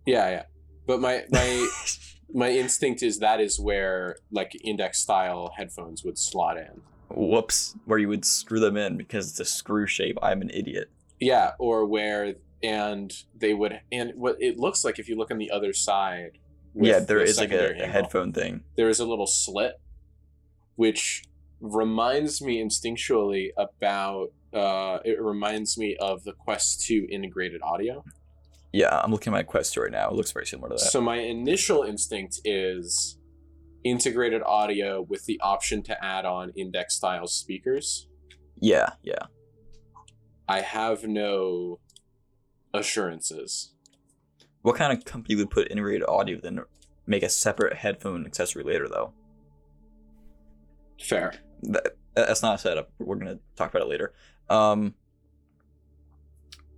Yeah, yeah. But my my [LAUGHS] my instinct is that is where like index style headphones would slot in. Whoops, where you would screw them in because it's a screw shape. I'm an idiot. Yeah, or where and they would and what it looks like if you look on the other side. yeah, there the is like a, a headphone thing. There is a little slit, which reminds me instinctually about. Uh, it reminds me of the Quest Two integrated audio. Yeah, I'm looking at my Quest 2 right now. It looks very similar to that. So my initial instinct is integrated audio with the option to add on index style speakers. yeah, yeah. I have no assurances. What kind of company would put integrated audio then make a separate headphone accessory later though? Fair. That, that's not a setup. We're gonna talk about it later. Um.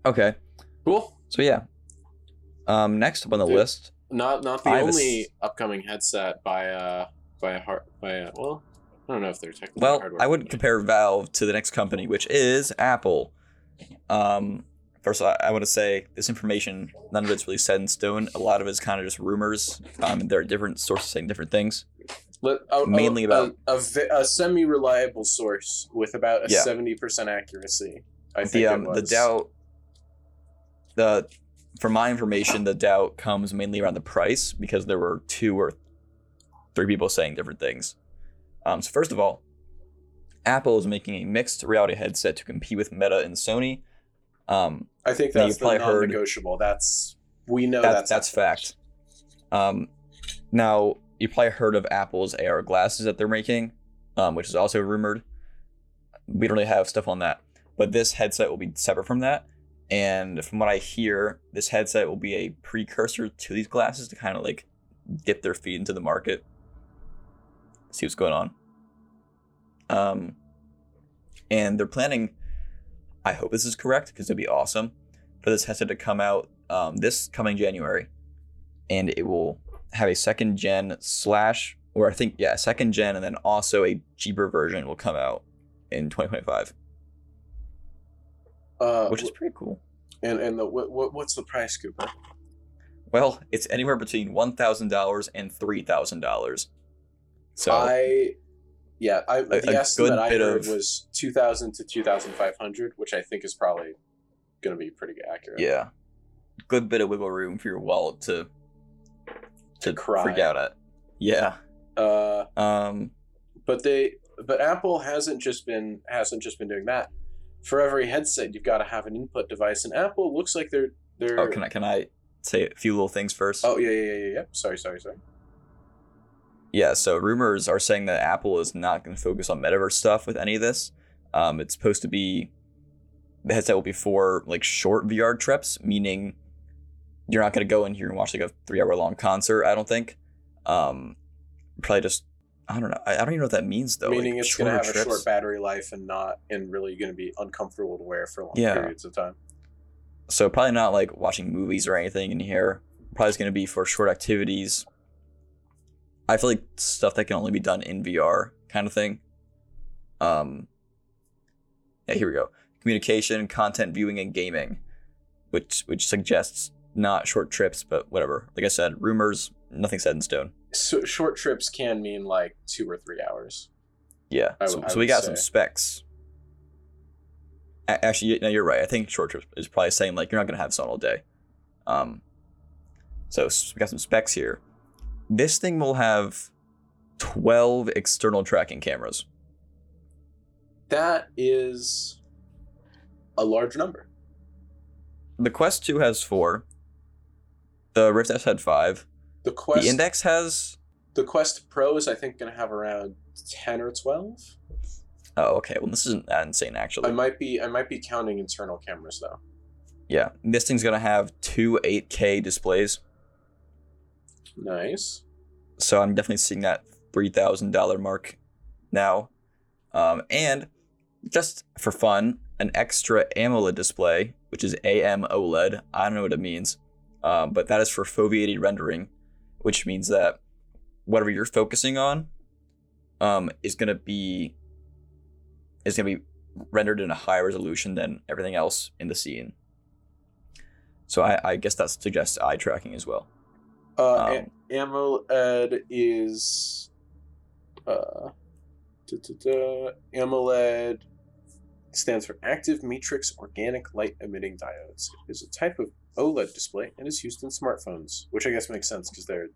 Okay, Cool. so yeah. Um, next up on the Dude. list, Not not the I only s- upcoming headset by uh by a heart by a well I don't know if they're technically well, hardware I would company. compare Valve to the next company, which is Apple. Um, first, I, I want to say this information, none of it's really set in stone. A lot of it's kind of just rumors. Um, there are different sources saying different things. Let, a, mainly a, about- a, a, a semi reliable source with about a Yeah. seventy percent accuracy. I think the um the doubt the from my information the doubt comes mainly around the price because there were two or three people saying different things um so first of all apple is making a mixed reality headset to compete with meta and sony um I think that's the probably heard- non-negotiable. That's we know that, that's that's fact um now you probably heard of apple's ar glasses that they're making um which is also rumored. We don't really have stuff on that but this headset will be separate from that. And from what i hear this headset will be a precursor to these glasses to kind of like dip their feet into the market. See what's going on. Um and they're planning i hope this is correct because it'd be awesome for this headset to come out um, this coming january. And it will have a second gen slash or i think yeah second gen and then also a cheaper version will come out in 2025 Uh, which is pretty cool. and and the what, what what's the price, Cooper? Well, it's anywhere between one thousand dollars and three thousand dollars. So I yeah, I A- the a estimate I bit heard of- was two thousand to two thousand five hundred, which I think is probably going to be pretty accurate. yeah, good bit of wiggle room for your wallet to to cry. freak out at. Yeah. Uh, Um. but they but Apple hasn't just been hasn't just been doing that. For every headset, you've got to have an input device, and Apple looks like they're they're. Oh, can I can I say a few little things first? Oh yeah yeah yeah yeah. Sorry sorry sorry. Yeah, so rumors are saying that Apple is not going to focus on metaverse stuff with any of this. Um, it's supposed to be the headset will be for like short VR trips, meaning you're not going to go in here and watch like a three hour long concert. I don't think. Um, probably just I don't know. I, I don't even know what that means though. Meaning like, it's going to have trips. a short battery life and not, and really going to be uncomfortable to wear for long Yeah. periods of time. So probably not like watching movies or anything in here. Probably is going to be for short activities. I feel like stuff that can only be done in VR kind of thing. Um Yeah, here we go. Communication, content viewing and gaming, which which suggests not short trips, but whatever. Like I said, rumors, nothing set in stone. So short trips can mean like two or three hours. Yeah. I so, I so we got some specs. A- Actually, no, you're right. I think short trips is probably saying like you're not gonna have sun all day. Um, so we got some specs here. This thing will have twelve external tracking cameras. That is a large number. The Quest Two has four. The Rift S had five. The Quest the Index has. the Quest Pro is I think going to have around 10 or 12. Oh, okay. Well, this isn't that insane actually. I might be I might be counting internal cameras though. yeah, this thing's gonna have two 8K displays. Nice. so I'm definitely seeing that three thousand dollar mark now. Um, and just for fun, an extra AMOLED display, which is AMOLED. I don't know what it means, um, but that is for foveated rendering, which means that whatever you're focusing on, um, is gonna be is gonna be rendered in a higher resolution than everything else in the scene. So I, I guess that suggests eye tracking as well. Uh, Um, AMOLED is uh. AMOLED stands for Active Matrix Organic Light Emitting Diodes. It is a type of OLED display and is used in smartphones, which I guess makes sense because they're a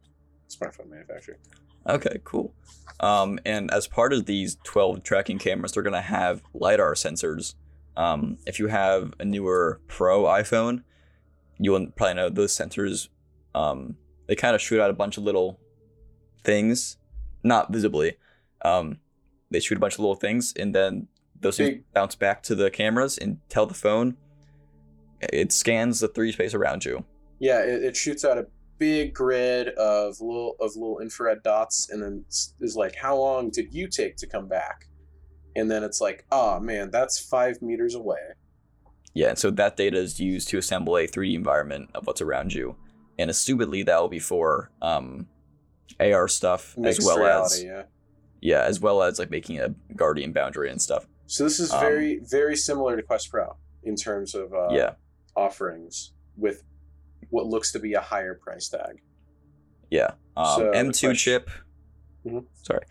smartphone manufacturer. Okay, cool. Um, and as part of these 12 tracking cameras, they're going to have LiDAR sensors. Um, if you have a newer Pro iPhone, you'll probably know those sensors, um, they kind of shoot out a bunch of little things, not visibly. Um, they shoot a bunch of little things, and then those things bounce back to the cameras and tell the phone. It scans the 3D space around you. Yeah, it, it shoots out a big grid of little of little infrared dots, and then is like, "How long did you take to come back?" And then it's like, "Oh man, that's five meters away." Yeah, and so that data is used to assemble a 3D environment of what's around you. And assumedly that will be for um, AR stuff Mixed as well reality, as yeah. yeah, as well as like making a guardian boundary and stuff. So this is Um, very very similar to Quest Pro in terms of uh, yeah, offerings with what looks to be a higher price tag. yeah. Um, so M2 question- chip. Mhm. Sorry.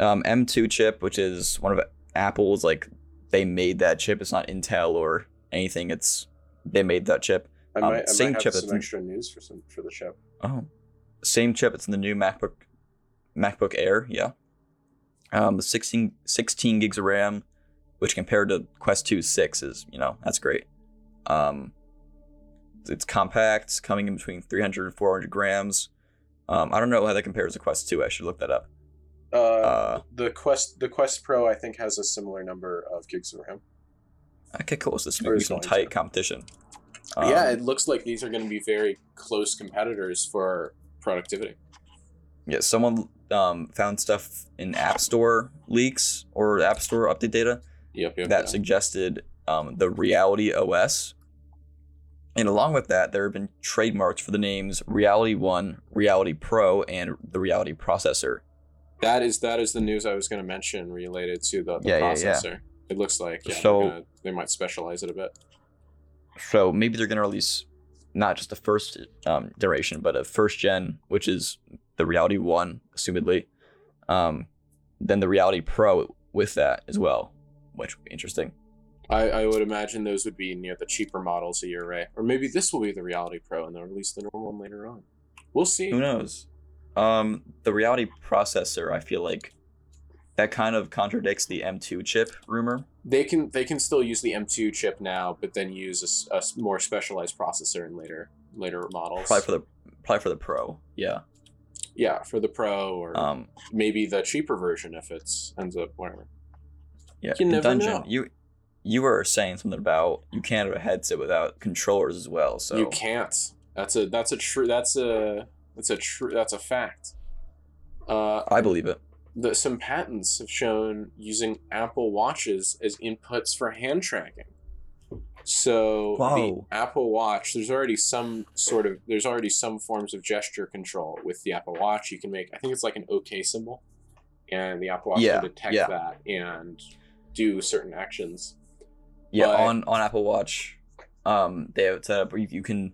Um, M2 chip, which is one of Apple's like they made that chip. It's not Intel or anything. It's they made that chip. I Um, might, I same might chip some extra news for some for the chip. Oh, same chip. It's in the new MacBook, MacBook Air. Yeah. Um, 16, 16 gigs of RAM, which compared to Quest 2 6 is, you know, that's great. Um, it's compact, coming in between 300 and 400 grams. Um, I don't know how that compares to Quest 2. I should look that up. Uh, Uh, the Quest the Quest Pro I think has a similar number of gigs of RAM. okay, cool. So this is Or going to be some tight competition. yeah, Um, it looks like these are going to be very close competitors for productivity. Yeah, someone um, found stuff in App Store leaks or App Store update data Yep, yep. that suggested um, the Reality OS. And along with that, there have been trademarks for the names Reality One, Reality Pro, and the Reality Processor. That is that is the news I was going to mention related to the, the Yeah, yeah, yeah. processor. It looks like yeah, So- gonna, they might specialize it a bit. So maybe they're going to release not just the first um, generation, but a first gen, which is the Reality One, assumedly. Um, then the Reality Pro with that as well, which would be interesting. I, I would imagine those would be near the cheaper models a year, right? Or maybe this will be the Reality Pro and they'll release the normal one later on. We'll see. Who knows? Um, the reality processor, I feel like that kind of contradicts the M2 chip rumor. They can they can still use the M2 chip now, but then use a more specialized processor in later later models. Probably for the probably for the Pro. Yeah. yeah, for the Pro or Um. maybe the cheaper version if it's ends up whatever. Yeah. You in never Dungen, know. you you were saying something about you can't have a headset without controllers as well. So You can't. That's a that's a true that's a that's a true that's a fact. Uh, I believe it. the, some patents have shown using Apple Watches as inputs for hand tracking. So Wow. the Apple Watch, there's already some sort of there's already some forms of gesture control with the Apple Watch. You can make I think it's like an OK symbol, and the Apple Watch Yeah, can detect yeah. that and do certain actions. Yeah. But- on on Apple Watch, um, they have set up where you, can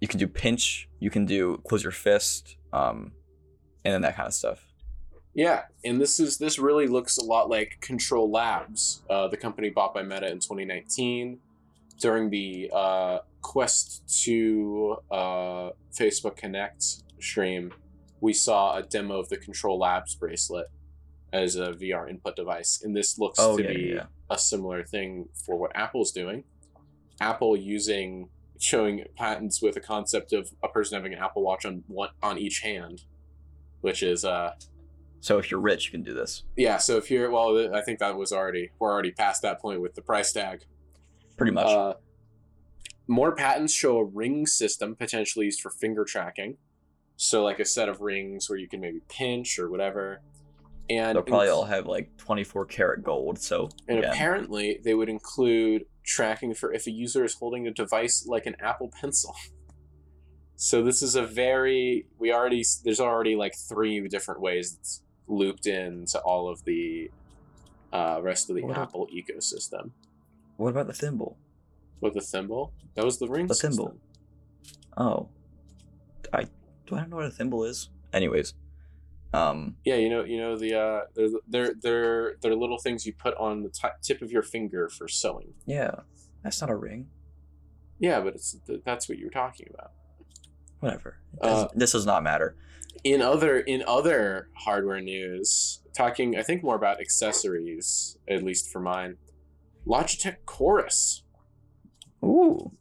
you can do pinch, you can do close your fist, um, and then that kind of stuff. Yeah, and this is this really looks a lot like CTRL-labs, uh, the company bought by Meta in 2019 during the uh, Quest 2 uh, Facebook Connect stream. We saw a demo of the CTRL-labs bracelet as a VR input device, and this looks Oh to yeah, be yeah. A similar thing for what Apple's doing. Apple using showing patents with a concept of a person having an Apple Watch on one on each hand, which is uh So if you're rich, you can do this. yeah, so if you're well, I think that was already we're already past that point with the price tag. Pretty much. Uh, more patents show a ring system potentially used for finger tracking. So like a set of rings where you can maybe pinch or whatever. And They'll probably all have like 24 karat gold. So and again, apparently they would include tracking for if a user is holding a device like an Apple Pencil. [LAUGHS] So this is a very we already there's already like three different ways it's looped into all of the uh, rest of the What Apple ecosystem. what about the thimble? With the thimble, that was the ring. The system. thimble. Oh, I Do I don't know what a thimble is? Anyways, um, Yeah, you know, you know the uh, they're they're they're they're little things you put on the ti tip of your finger for sewing. yeah, that's not a ring. Yeah, but it's that's what you're talking about. Whatever. Uh, this does not matter. In other in other hardware news, talking I think more about accessories, at least for mine. Logitech Chorus. Ooh.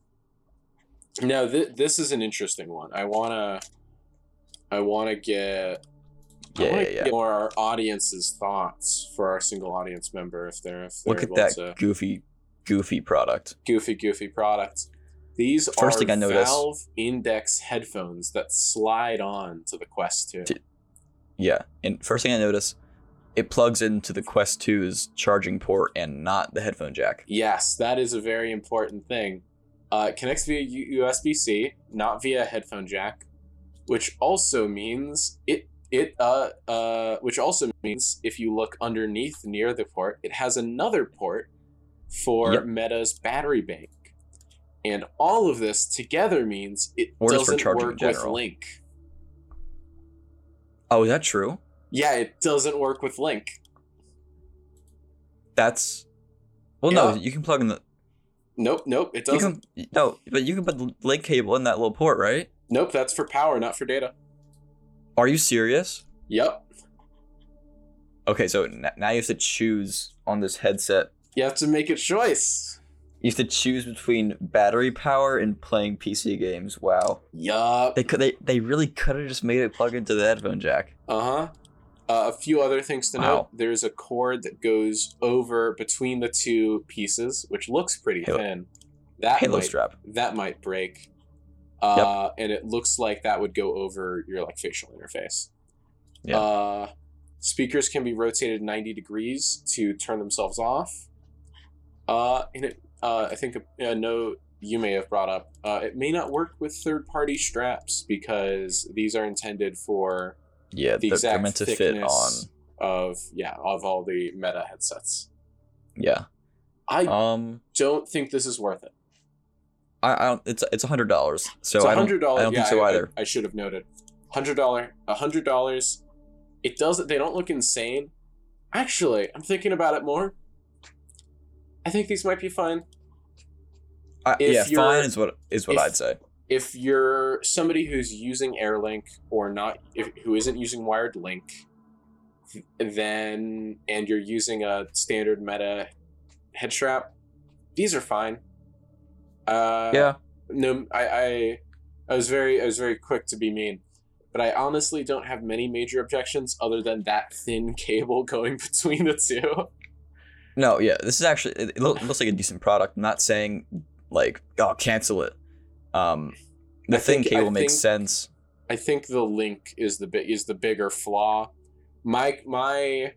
Now th- this is an interesting one. I wanna I wanna get Yeah, yeah, yeah. more our audience's thoughts for our single audience member if they're if they're Look at that to goofy, goofy product. goofy goofy product. These First are thing I noticed- Valve Index headphones that slide on to the Quest 2. T- Yeah, and first thing I notice, it plugs into the Quest 2's charging port and not the headphone jack. Yes, that is a very important thing. Uh, it connects via U- USB-C, not via headphone jack, which also means it it uh uh which also means if you look underneath near the port, it has another port for Yep. Meta's battery bank. And all of this together means it Or doesn't work with. Link. Oh, is that true? Yeah, it doesn't work with Link. That's. Well, no, you can plug in the. Nope, nope, it doesn't. can no, but you can put the link cable in that little port, right? Nope, that's for power, not for data. Are you serious? Yep. Okay, so n- now you have to choose on this headset. You have to make a choice. You have to choose between battery power and playing PC games. Wow, Yup. they could they they really could have just made it plug into the headphone jack. Uh-huh. Uh, a few other things to Wow. note. There's a cord that goes over between the two pieces, which looks pretty Halo- thin. That Halo might, strap. that might break. Uh, and it looks like that would go over your like facial interface. Yeah. Uh, speakers can be rotated 90 degrees to turn themselves off. Uh, and it, uh, I think a, a note you may have brought up, uh, it may not work with third-party straps because these are intended for Yeah, the exact meant to fit on. of yeah of all the meta headsets. Yeah. I Um. don't think this is worth it. I, I don't. It's it's a hundred dollars. So it's I don't. I don't yeah, think so I, either. I, I should have noted. Hundred dollar, a hundred dollars. It doesn't. They don't look insane. Actually, I'm thinking about it more. I think these might be fine I, if yeah, fine is what is what if- I'd say. if you're somebody who's using AirLink or not, if, who isn't using wired link. Then and you're using a standard Meta head strap, these are fine. Uh, yeah. no I, I i was very i was very quick to be mean but i honestly don't have many major objections other than that thin cable [LAUGHS] going between the two No, yeah, this is actually it, looks like a decent product. I'm not saying like oh cancel it. Um, the I thin think- I cable makes think- sense. i think the link is the bit is the bigger flaw my my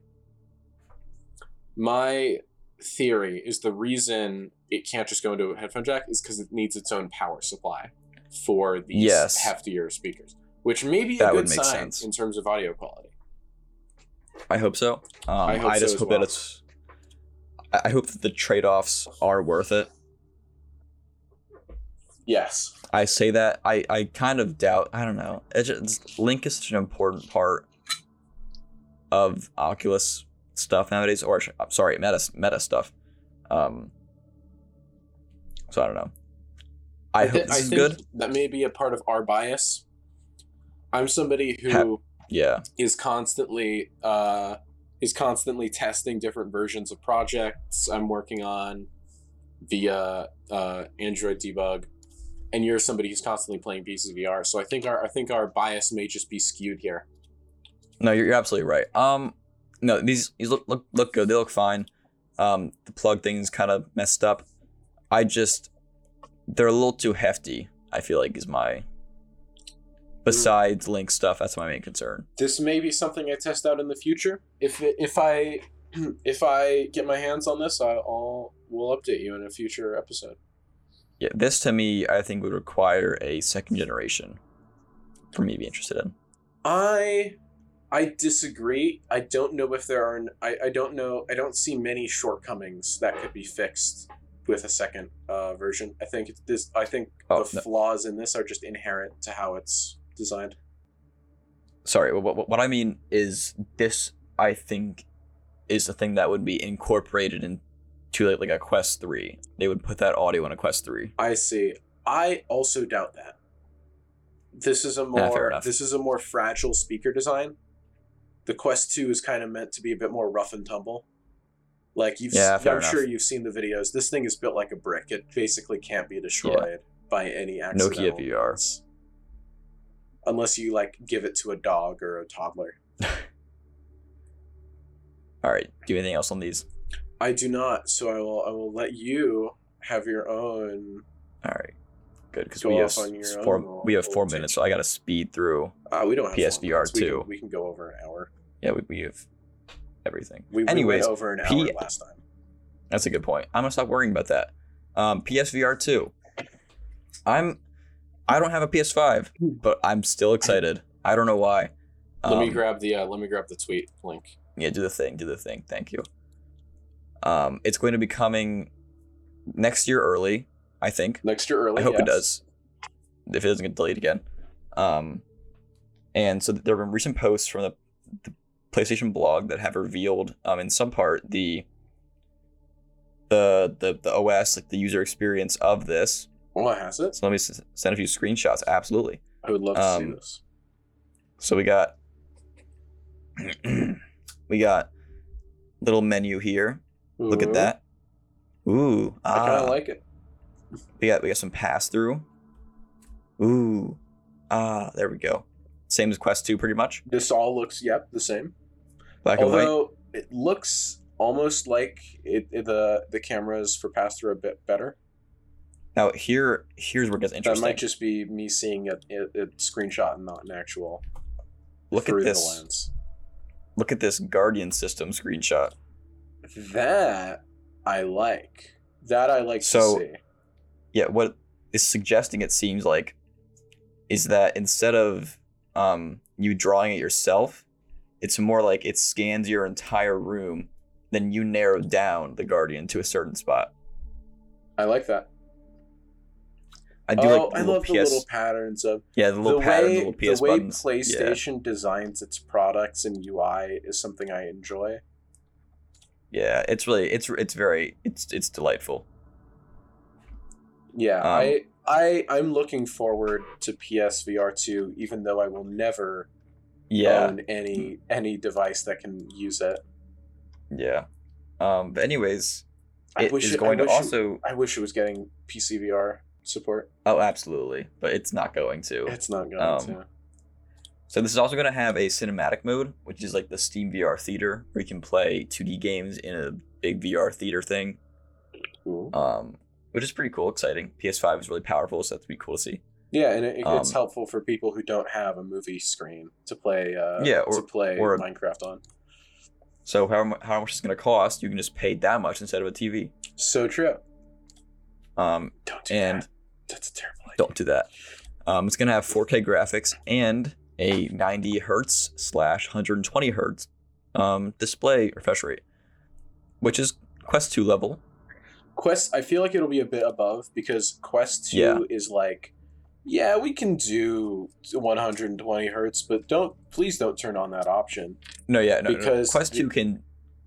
my theory is the reason it can't just go into a headphone jack is because it needs its own power supply for these Yes. heftier speakers which may be a That good would make sign sense. in terms of audio quality I hope so. Um, I I, hope so just as hope well. that it's. I I hope that the trade offs are worth it. yes I say that I, I kind of doubt. I don't know. It just, Link is such an important part of Oculus stuff nowadays, or sorry, Meta Meta stuff. Um. So I don't know. I, thi- hope this is think good. That may be a part of our bias. I'm somebody who Ha- Yeah. is constantly uh, is constantly testing different versions of projects I'm working on via uh, Android debug, and you're somebody who's constantly playing pieces of VR. So I think our I think our bias may just be skewed here. No, you're, you're absolutely right. Um, no, these these look look look good. They look fine. Um, the plug thing is kind of messed up. I just they're a little too hefty. I feel like is my. Besides Link stuff, that's my main concern. This may be something I test out in the future. If if I [CLEARS THROAT] if I get my hands on this, I'll we'll update you in a future episode. Yeah, this to me, I think would require a second generation for me to be interested in. I I disagree. I don't know if there are. I, I don't know. I don't see many shortcomings that could be fixed with a second uh, version. I think it's this. I think Oh, the no. flaws in this are just inherent to how it's designed. sorry, what, what, what I mean is this. I think is a thing that would be incorporated into like, like a Quest Three. They would put that audio in a Quest Three. I see. I also doubt that. This is a more enough. this is a more fragile speaker design. The Quest 2 is kind of meant to be a bit more rough and tumble. Like you've Yeah, I'm sure you've seen the videos. This thing is built like a brick. It basically can't be destroyed by any accidental Nokia VR. Unless you like give it to a dog or a toddler. [LAUGHS] All right. Do you have anything else on these? I do not, so I will I will let you have your own All right. Good, because we have off on your s- own four. We have four minutes, so I gotta speed through. uh, we don't have PSVR minutes. We too. We can, go over an hour. Yeah, we, we have everything. We, we Anyways, went over an hour P- last time. That's a good point. I'm gonna stop worrying about that. Um, PSVR two. I'm. I don't have a PS5, Hmm. but I'm still excited. I don't know why. let me Um, grab the uh, let me grab the tweet link. Yeah, do the thing. Do the thing. Thank you. Um, it's going to be coming next year early. I think. Next year early. I hope it does. If it doesn't get delayed again. Um, and so there have been recent posts from the, the PlayStation blog that have revealed, um, in some part the the the the OS, like the user experience of this. Oh, it has it. So let me s- send a few screenshots. Absolutely. I would love to see Um, this. So we got [CLEARS THROAT] we got little menu here. Look at that. Ooh, I kind ah. of like it. We got we got some pass through. Ooh. Ah, there we go. Same as Quest 2 pretty much. This all looks yep the same. Black. Although it looks almost like it, it- the the cameras for pass through a bit better. Now here here's where it gets That might just be me seeing a, a, a screenshot and not an actual Look at this. the lens. Look at this Guardian system screenshot. That I like. That I like So- to see. Yeah, what is suggesting it seems like is that instead of um you drawing it yourself, it's more like it scans your entire room, then you narrow down the Guardian to a certain spot. I like that. I do oh, like the I love PS, the little patterns of yeah, the little the patterns, way, little PS the way buttons. Yeah. PlayStation designs its products and UI is something I enjoy. Yeah, it's really it's it's very it's it's delightful. Yeah, Um, I I I'm looking forward to PSVR two, even though I will never Yeah, own any any device that can use it. yeah. Um, but anyways, I it wish is it- I going to wish it- also. I wish it was getting PCVR support. Oh, absolutely, but it's not going to. It's not going Um, to. So this is also going to have a cinematic mode, which is like the Steam VR theater, where you can play 2D games in a big VR theater thing. Ooh. Um, which is pretty cool, exciting. PS5 is really powerful, so that's be cool to see. Yeah, and it, it's um, helpful for people who don't have a movie screen to play. Uh, Yeah, to or- play or a- Minecraft on. So how how much it's going to cost? You can just pay that much instead of a TV. So true. Um, Don't do and that. That's a terrible idea. don't do that. Um, it's gonna have 4K graphics and a 90 hertz slash 120 hertz um, display refresh rate, which is Quest 2 level. Quest, I feel like it'll be a bit above because Quest 2 Yeah. is like, yeah, we can do 120 hertz, but don't please don't turn on that option. No, yeah, no, no, no. Because Quest the- 2 can.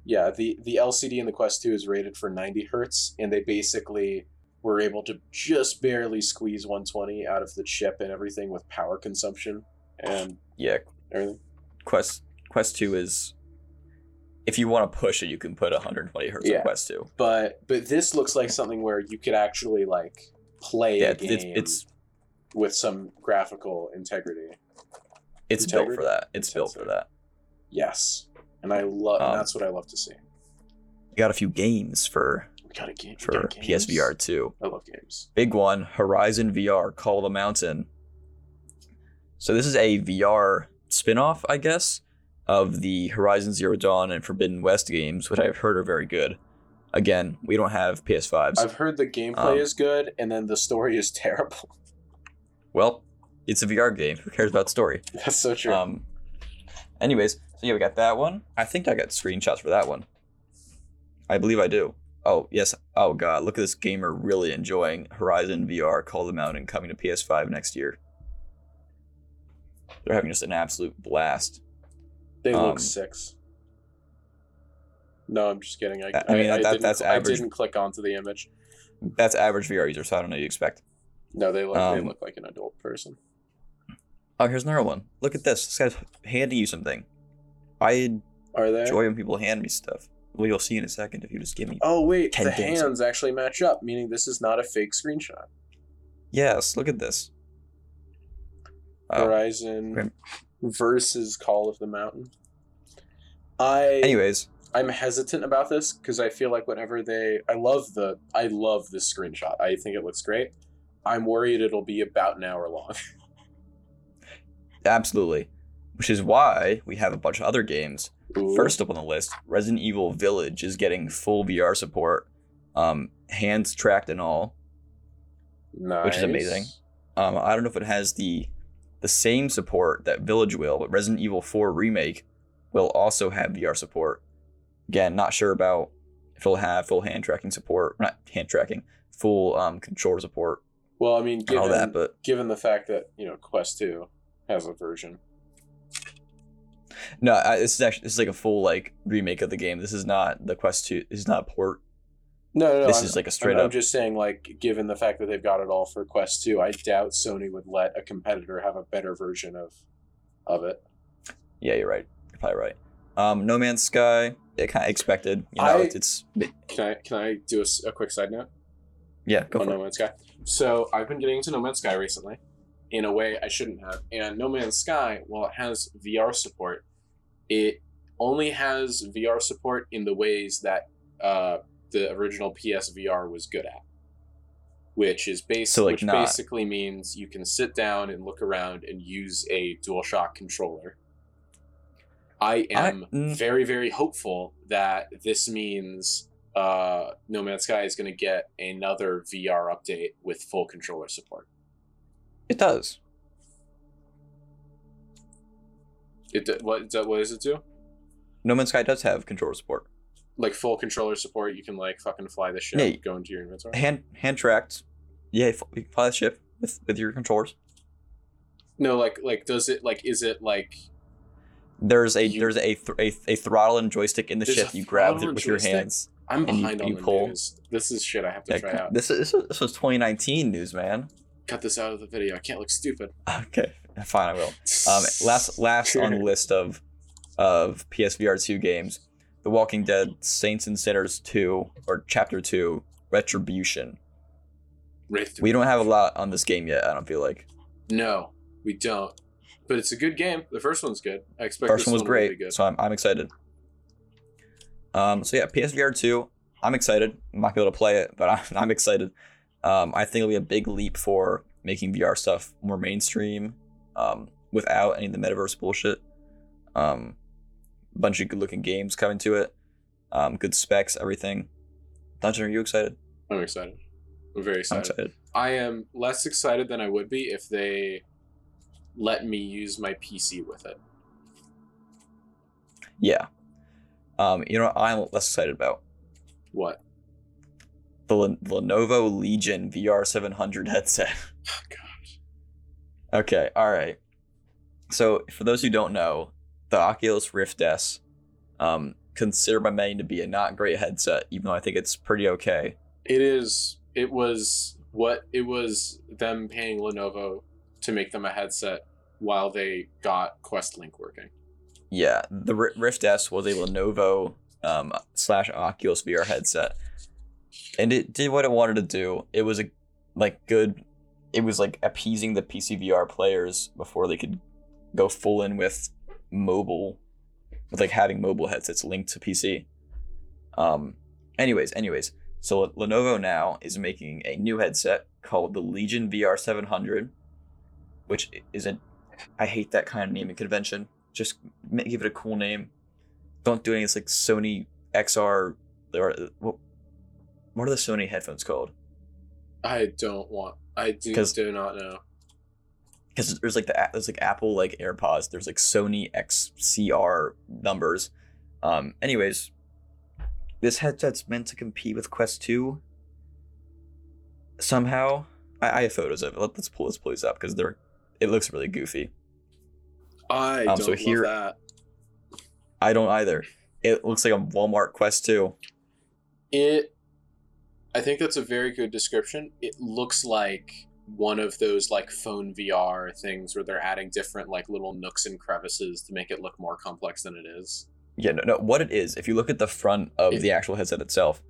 Yeah, the the LCD in the Quest 2 is rated for 90 hertz, and they basically were able to just barely squeeze 120 out of the chip and everything with power consumption and Yeah, everything. Quest Quest 2 is. If you want to push it, you can put 120 hertz Yeah. on Quest 2. But but this looks like something where you could actually like play Yeah, a it's, game it's it's with some graphical integrity. it's built for that. It's built for that. Yes, and I love. Um, that's what I love to see. We got a few games for We got a game for got. PSVR too. I love games. big one horizon vr call of the mountain so this is a vr spin-off i guess of the horizon zero dawn and forbidden west games which i've heard are very good again we don't have ps5s I've heard the gameplay Um, is good, and then the story is [LAUGHS] terrible. Well it's a vr game who cares about story [LAUGHS] That's so true. um anyways so yeah we got that one i think i got screenshots for that one i believe i do oh yes oh god look at this gamer really enjoying horizon vr call of the mountain coming to ps5 next year they're having just an absolute blast. They Um, look six. No, I'm just kidding. I, I- I mean, that- didn't, that's I average. didn't click onto the image. That's average VR user, so I don't know what you expect. No, they look they Um, look like an adult person. Oh, here's another one. Look at this. This guy's handing you something. I Are they? enjoy when people hand me stuff. Well, you'll see in a second if you just give me. Oh wait, 10 the hands actually match up, meaning this is not a fake screenshot. Yes, look at this. Oh, Horizon Grim. versus Call of the Mountain. I anyways, I'm hesitant about this because I feel like whenever they I love the I love this screenshot. I think it looks great. I'm worried it'll be about an hour long. [LAUGHS] absolutely. Which is why we have a bunch of other games. Ooh. First up on the list, Resident Evil Village is getting full VR support, um, hands tracked and all. which is amazing. Um, I don't know if it has the the same support that Village will, but Resident Evil 4 Remake will also have VR support. Again, not sure about if it'll have full hand tracking support, not hand tracking, full um, controller support Well, I mean, given all that. But given the fact that you know Quest Two has a version. no, I, this is actually this is like a full like remake of the game. This is not the Quest 2. This is not a port. No, no, no. this I'm- is like a straight I'm, I'm just saying, like, given the fact that they've got it all for Quest Two, I doubt Sony would let a competitor have a better version of of it. Yeah, you're right. You're probably right. Um, no Man's Sky. It kind of expected. You know, I- it's, it's Can I can I do a quick side note yeah. Go on No. Man's Sky? So I've been getting into No Man's Sky recently, in a way I shouldn't have. And No Man's Sky, while it has VR support, it only has VR support in the ways that uh, the original PSVR was good at. Which is base, So, like, which not- basically means you can sit down and look around and use a DualShock controller. I am mm. very, very hopeful that this means uh, No Man's Sky is going to get another VR update with full controller support. It does. It what what does it do? No Man's Sky does have controller support. Like full controller support, you can like fucking fly the ship, Yeah. go into your inventory. hand hand tracked. Yeah, you can fly the ship with with your controllers. No, like like does it like is it like There's a You- there's a, th- a a throttle and joystick in the ship. You grab it with your hands. I'm And you- behind on you the pull. news. This is shit I have to Yeah, try out. this is this was, 2019 news, man. Cut this out of the video. I can't look stupid. Okay, [LAUGHS] fine, I will. Um, [LAUGHS] last last on the list of of PSVR two games, The Walking Dead Saints and Sinners two or Chapter two Retribution. Wraith We don't have a lot on this game yet. I don't feel like No, we don't. But it's a good game. The first one's good. I expect first one was great, so I'm I'm excited. Um, so yeah, PSVR two. I'm excited. I'm not gonna be able to play it, but [LAUGHS] I'm, I'm excited. Um, I think it'll be a big leap for making VR stuff more mainstream, um, without any of the metaverse bullshit. Um, bunch of good looking games coming to it. Um, good specs, everything. Dungen, are you excited? I'm excited. I'm very I'm excited. excited. I am less excited than I would be if they let me use my PC with it. Yeah. Um, you know what I'm less excited about? What? The Len- Lenovo Legion VR 700 headset. [LAUGHS] Oh, gosh. Okay, all right. So, for those who don't know, the Oculus Rift S, um, considered by many to be a not great headset, even though I think it's pretty okay. It is. It was what it was. Them paying Lenovo to make them a headset while they got Quest Link working. Yeah, the Ri- Rift S was a Lenovo um, slash Oculus VR headset, and it did what it wanted to do. It was a like good. It was like appeasing the PC VR players before they could go full in with mobile, with like having mobile headsets linked to PC. Um. Anyways, anyways, so Lenovo now is making a new headset called the Legion VR 700, which isn't. I hate that kind of naming convention just give it a cool name. Don't do any of this like Sony XR or what? What are the Sony headphones called? I don't want. I do, do not know. Because there's like the there's like Apple like AirPods. There's like Sony XCR numbers. Um. Anyways, this headset's meant to compete with Quest Two. Somehow, I, I have photos of it. Let, let's pull pull these up because they're it looks really goofy. I Um, don't so love here- that. I don't either. It looks like a Walmart Quest 2. It, I think that's a very good description. It looks like one of those like phone VR things where they're adding different like little nooks and crevices to make it look more complex than it is. Yeah, no, no. What it is, if you look at the front of It- the actual headset itself,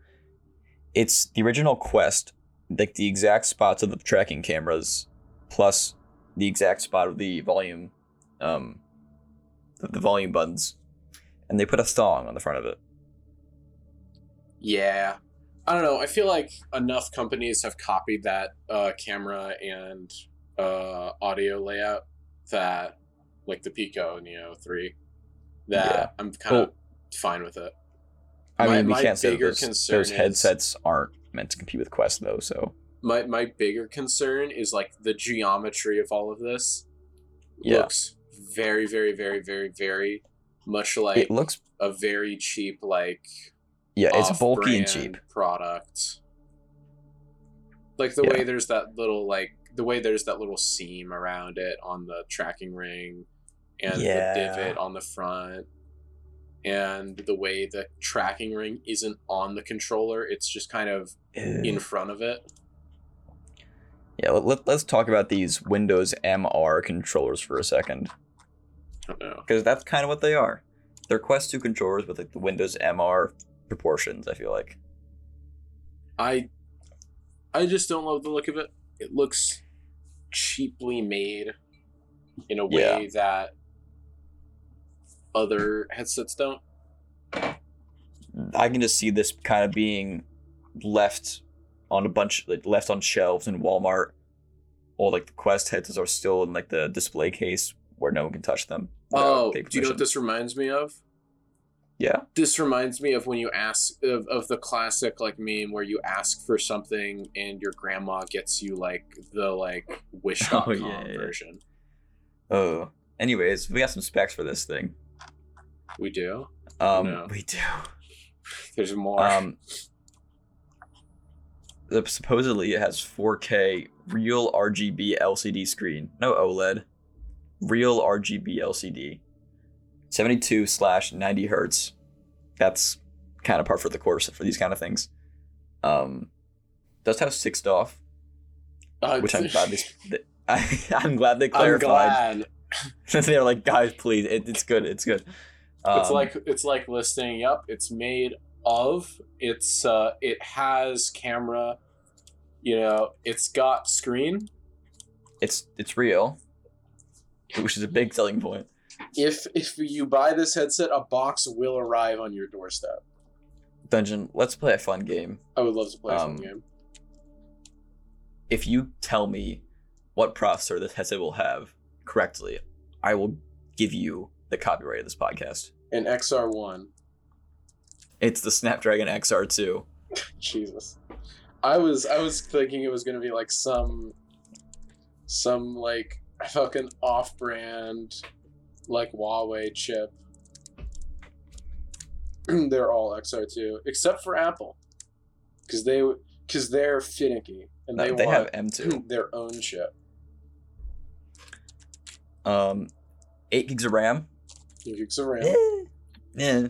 it's the original Quest, like the exact spots of the tracking cameras, plus the exact spot of the volume, um, the, the volume buttons, and they put a thong on the front of it. Yeah. I don't know. I feel like enough companies have copied that uh, camera and uh, audio layout that, like the Pico Neo 3, that Yeah. I'm kind of Well- fine with it. I My- mean, we my can't say bigger those, concern is- headsets aren't meant to compete with Quest though. So My, my bigger concern is like the geometry of all of this Yeah. looks very, very, very, very, very much like it looks, a very cheap, like yeah, it's bulky and cheap. product. Like the Yeah. way there's that little like the way there's that little seam around it on the tracking ring and Yeah. the divot on the front and the way the tracking ring isn't on the controller it's just kind of in front of it Yeah, let, us talk about these Windows MR controllers for a second. i don't know because that's kind of what they are. They're Quest 2 controllers with like the Windows MR proportions. I feel like. i i just don't love the look of it it looks cheaply made in a way that other headsets don't I can just see this kind of being left on a bunch, like left on shelves in Walmart, or like the Quest heads are still in like the display case where no one can touch them. Oh, do you know what this reminds me of? Yeah. This reminds me of when you ask of, of the classic like meme where you ask for something and your grandma gets you like the like wish.com [LAUGHS] Oh, yeah, yeah. version. Oh. Anyways, we got some specs for this thing. We do. Um, No. we do. There's more. Um, supposedly it has 4K real RGB LCD screen, no OLED, real RGB LCD, 72 slash 90 hertz. That's kind of par for the course for these kind of things. Um, does have six DOF, Uh, which I'm glad they. I, [LAUGHS] [LAUGHS] I'm glad they clarified. glad. [LAUGHS] They're like, guys, please, it, it's good, it's good. it's Um, like it's like listing. Yep, it's made of. It's uh, it has camera. You know, it's got screen. it's it's real, which is a big selling point. If if you buy this headset, a box will arrive on your doorstep. Dungen, let's play a fun game. I would love to play Um, some game. If you tell me what processor this headset will have correctly, I will give you the copyright of this podcast. An XR one. It's the Snapdragon XR2. [LAUGHS] Jesus. I was I was thinking it was gonna be like some some like fucking off brand like Huawei chip. [CLEARS THROAT] they're all XR2 except for Apple, because they because they're finicky and No, they, they have M2. [CLEARS THROAT] their own chip. Um, eight gigs of RAM. 8 Gigs of RAM. Eh, yeah,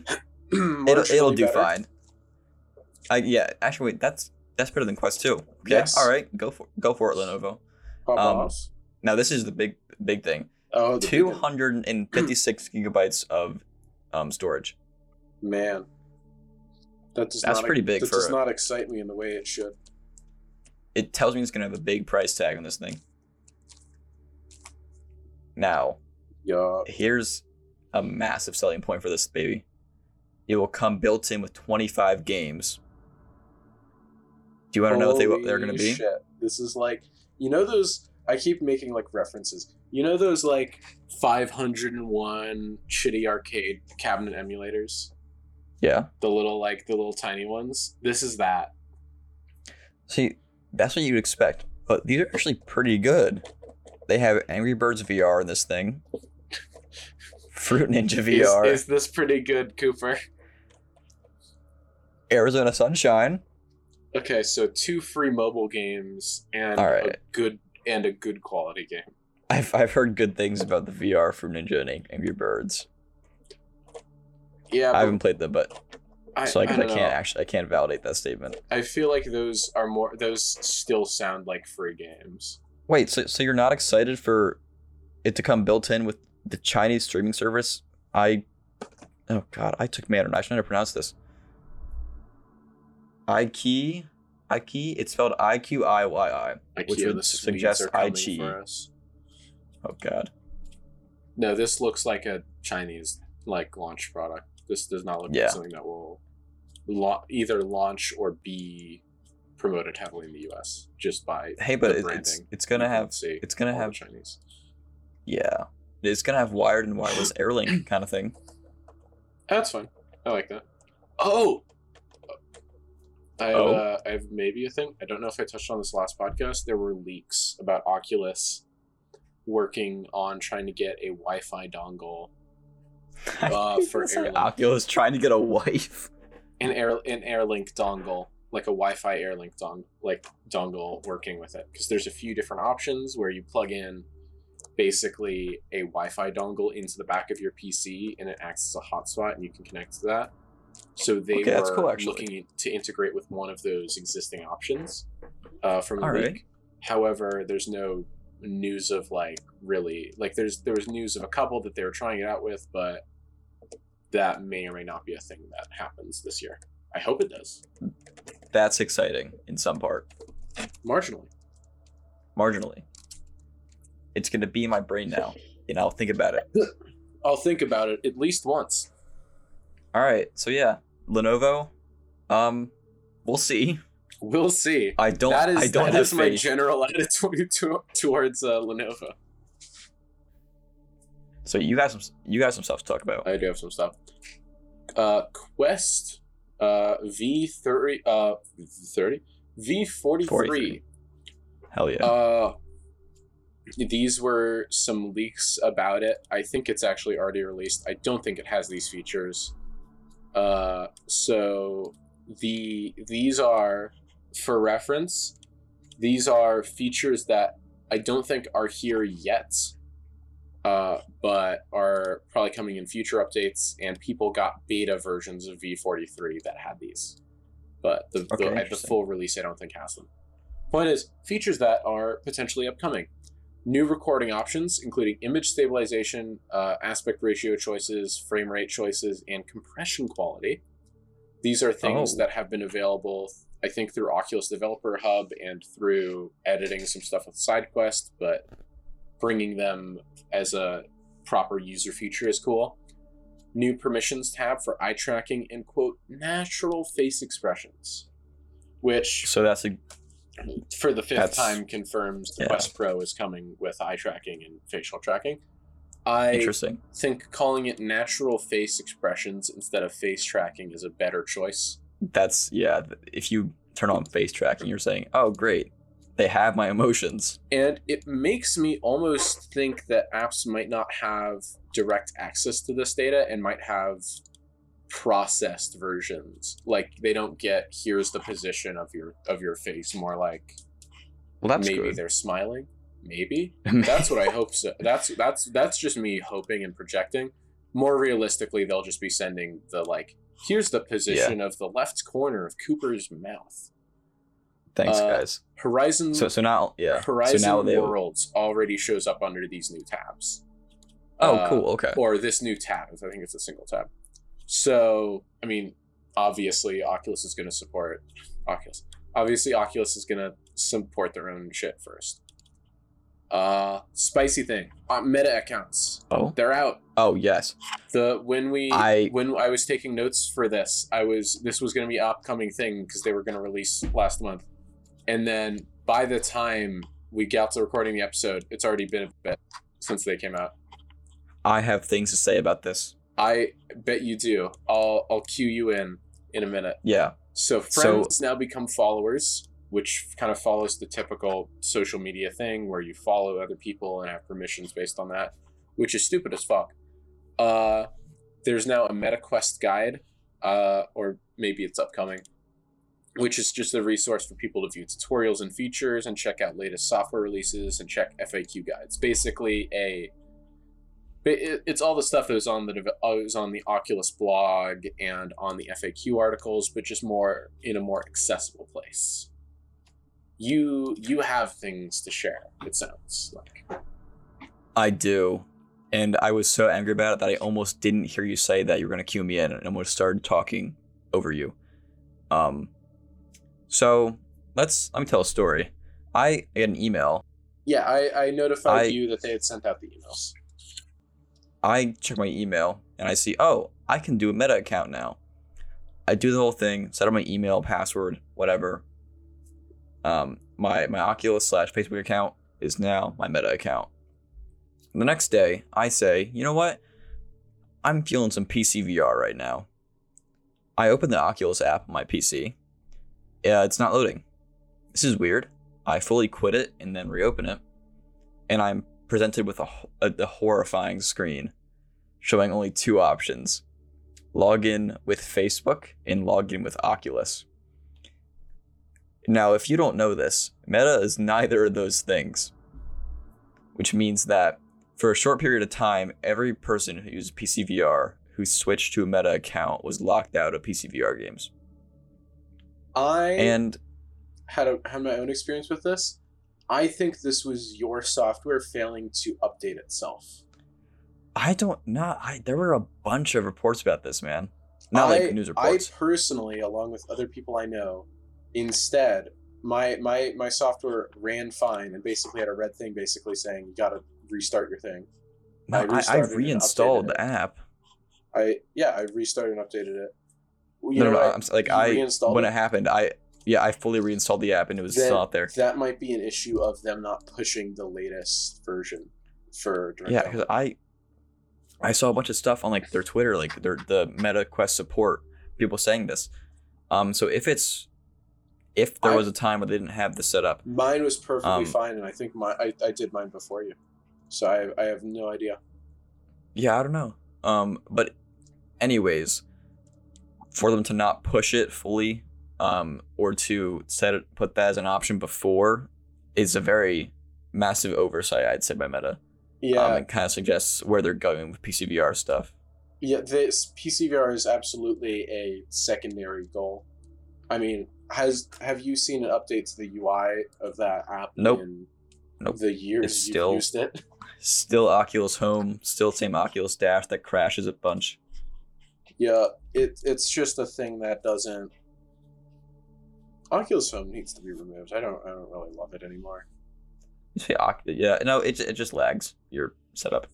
[CLEARS THROAT] [CLEARS THROAT] it'll, it'll do better. fine. I yeah, actually, wait, that's that's better than Quest 2. Okay, Yes. all right, go for go for it, Lenovo. Um. Now this is the big big thing. Oh, Two hundred and fifty six [CLEARS THROAT] gigabytes of um storage. man. That does That's not, pretty big That for does a- not excite me in the way it should. It tells me it's gonna have a big price tag on this thing. Now, Yeah. here's a massive selling point for this baby. It will come built in with 25 games. Do you want to know what they, what they're going to be? Shit. This is like, you know those. I keep making like references. You know those like 501 shitty arcade cabinet emulators. Yeah. The little like the little tiny ones. This is that. See, that's what you'd expect, but these are actually pretty good. They have Angry Birds VR in this thing. Fruit Ninja [LAUGHS] Is, VR, is this pretty good, Cooper? Arizona Sunshine. Okay, so two free mobile games and All a good and a good quality game. I've I've heard good things about the VR for Ninja and Ang- Angry Birds. Yeah, I haven't played them, but I, so I guess I, can't know. actually I can't validate that statement. I feel like those are more. Those still sound like free games. Wait, so so you're not excited for it to come built in with the Chinese streaming service? I oh god, I took Mandarin. I should know how to pronounce this. Ikey, Ikey. It's spelled I Q I Y I. Which would suggest Aichi. Oh god. No, this looks like a Chinese like launch product. This does not look Yeah. like something that will la- either launch or be promoted heavily in the U.S. just by Hey, but the it, branding. it's it's gonna have see it's gonna have Chinese. yeah, it's gonna have wired and wireless Airlink [CLEARS THROAT] kind of thing. That's fine. I like that. Oh, I have, Oh? uh, I have maybe a thing. I don't know if I touched on this last podcast. There were leaks about Oculus working on trying to get a Wi-Fi dongle, [LAUGHS] Uh, for like Airlink. Oculus trying to get a wife. an air an AirLink dongle, like a Wi-Fi AirLink dong like dongle working with it. Because there's a few different options where you plug in basically a Wi-Fi dongle into the back of your PC and it acts as a hotspot and you can connect to that. So they Okay, were cool, looking to integrate with one of those existing options uh, from the All leak. right. However, there's no news of like really like there's there was news of a couple that they were trying it out with, but that may or may not be a thing that happens this year. I hope it does. That's exciting in some part, Marginally. marginally. It's gonna be in my brain now, [LAUGHS] and I'll think about it. [LAUGHS] I'll think about it at least once. All right, so yeah, Lenovo. Um, we'll see. We'll see. I don't. that is I don't that have is my general [LAUGHS] attitude to, towards uh, Lenovo. so you got some. You got some stuff to talk about. I do have some stuff. Uh, Quest uh, V thirty uh thirty V forty three. 43. Hell yeah. Uh, these were some leaks about it. I think it's actually already released. I don't think it has these features. Uh, so the these are for reference. These are features that I don't think are here yet, uh, but are probably coming in future updates. And people got beta versions of V43 that had these, but the, Okay, the, the full release, I don't think has them. Point is, features that are potentially upcoming. New recording options, including image stabilization, uh, aspect ratio choices, frame rate choices, and compression quality. These are things Oh. that have been available, I think, through Oculus Developer Hub and through editing some stuff with SideQuest, but bringing them as a proper user feature is cool. New permissions tab for eye tracking and, quote, natural face expressions, which so that's a for the fifth That's- time confirms the yeah. Quest Pro is coming with eye tracking and facial tracking. I interesting. think calling it natural face expressions instead of face tracking is a better choice. That's yeah. If you turn on face tracking, you're saying, "Oh, great, they have my emotions." And it makes me almost think that apps might not have direct access to this data and might have processed versions. Like they don't get here's the position of your of your face, more like Well, that's maybe good. they're smiling. Maybe. [LAUGHS] That's what I hope so. That's that's that's just me hoping and projecting. More realistically, they'll just be sending the like, here's the position of the left corner of Cooper's mouth. Thanks, uh, guys. Horizon So so now yeah. Horizon so now they. Worlds already shows up under these new tabs. Oh, Uh, cool. Okay. Or this new tab. I think it's a single tab. So, I mean, obviously, Oculus is going to support Oculus. Obviously, Oculus is going to support their own shit first. Uh, spicy thing. Uh, meta accounts. Oh. They're out. Oh yes. The when we I- when I was taking notes for this, I was this was going to be an upcoming thing because they were going to release last month, and then by the time we got to recording the episode, it's already been a bit since they came out. I have things to say about this. I bet you do. I'll I'll cue you in in a minute. Yeah. So So- friends now become followers, which kind of follows the typical social media thing where you follow other people and have permissions based on that, which is stupid as fuck. Uh, there's now a MetaQuest guide, uh, or maybe it's upcoming, which is just a resource for people to view tutorials and features and check out latest software releases and check FAQ guides. Basically, a it's all the stuff that was on the uh, was on the Oculus blog and on the FAQ articles, but just more in a more accessible place. You you have things to share. It sounds like I do, and I was so angry about it that I almost didn't hear you say that you were going to cue me in, and I almost started talking over you. Um, so let's let me tell a story. I got an email. Yeah, I I notified I, you that they had sent out the emails. I check my email and I see, oh, I can do a Meta account now. I do the whole thing, set up my email, password, whatever. Um, my my Oculus slash Facebook account is now my Meta account. The next day, I say, you know what? I'm feeling some PC VR right now. I open the Oculus app on my PC. Yeah, it's not loading. This is weird. I fully quit it and then reopen it, and I'm presented with a, a, a horrifying screen showing only two options log in with Facebook and log in with Oculus. Now, if you don't know this, Meta is neither of those things, which means that for a short period of time, every person who used PCVR who switched to a Meta account was locked out of PCVR games. I and had a, had my own experience with this. I think this was your software failing to update itself. I don't know. I there were a bunch of reports about this, man. Not I, like news reports. I personally, along with other people I know, instead my my my software ran fine and basically had a red thing basically saying you got to restart your thing. No, I, I, I reinstalled the app. I yeah, I restarted and updated it. You no, know, no, no, I'm like I when it? it happened, I yeah, I fully reinstalled the app and it was then, still out there. That might be an issue of them not pushing the latest version for Direct Yeah, because I I saw a bunch of stuff on like their Twitter, like their the Meta Quest support, people saying this. Um, so if it's if there I, was a time where they didn't have the setup, mine was perfectly um, fine, and I think my I, I did mine before you, so I I have no idea. Yeah, I don't know. Um, but anyways, for them to not push it fully um, or to set it, put that as an option before is a very massive oversight, I'd say, by Meta. Yeah, um, it kind of suggests where they're going with PCVR stuff. Yeah, this PCVR is absolutely a secondary goal. I mean, has have you seen an update to the UI of that app? Nope. nope. The years it's still, used it. Still Oculus Home, still same Oculus Dash that crashes a bunch. Yeah, it it's just a thing that doesn't Oculus Home needs to be removed. I don't I don't really love it anymore. Yeah, no, it it just lags your setup.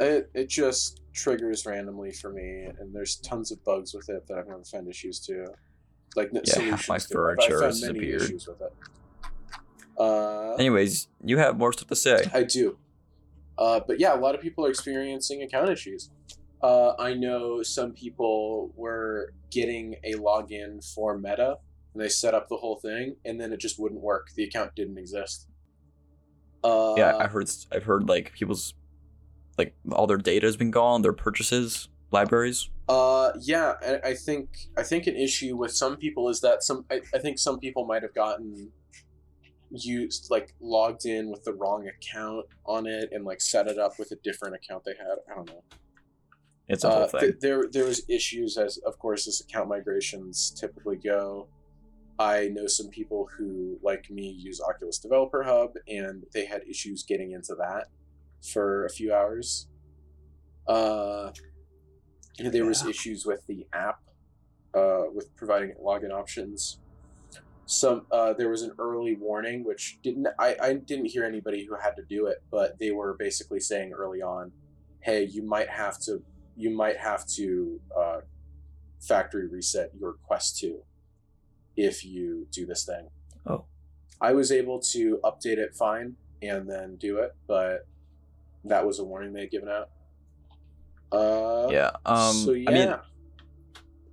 It it just triggers randomly for me, and there's tons of bugs with it that I've never found issues to. Like yeah, half my furniture has disappeared. Uh, Anyways, you have more stuff to say. I do, uh, but yeah, a lot of people are experiencing account issues. Uh, I know some people were getting a login for Meta and they set up the whole thing, and then it just wouldn't work. The account didn't exist. Uh, yeah, I've heard. I've heard like people's like all their data has been gone, their purchases, libraries. Uh, yeah, I think I think an issue with some people is that some I, I think some people might have gotten used like logged in with the wrong account on it and like set it up with a different account they had. I don't know. It's a whole uh, thing. Th- there there was issues as of course as account migrations typically go. I know some people who, like me, use Oculus Developer Hub, and they had issues getting into that for a few hours. Uh, there was issues with the app, uh, with providing login options. Some uh, there was an early warning, which didn't I, I didn't hear anybody who had to do it, but they were basically saying early on, "Hey, you might have to you might have to uh, factory reset your Quest 2 if you do this thing. Oh. I was able to update it fine and then do it, but that was a warning they had given out. Uh, yeah. Um, so yeah. I mean,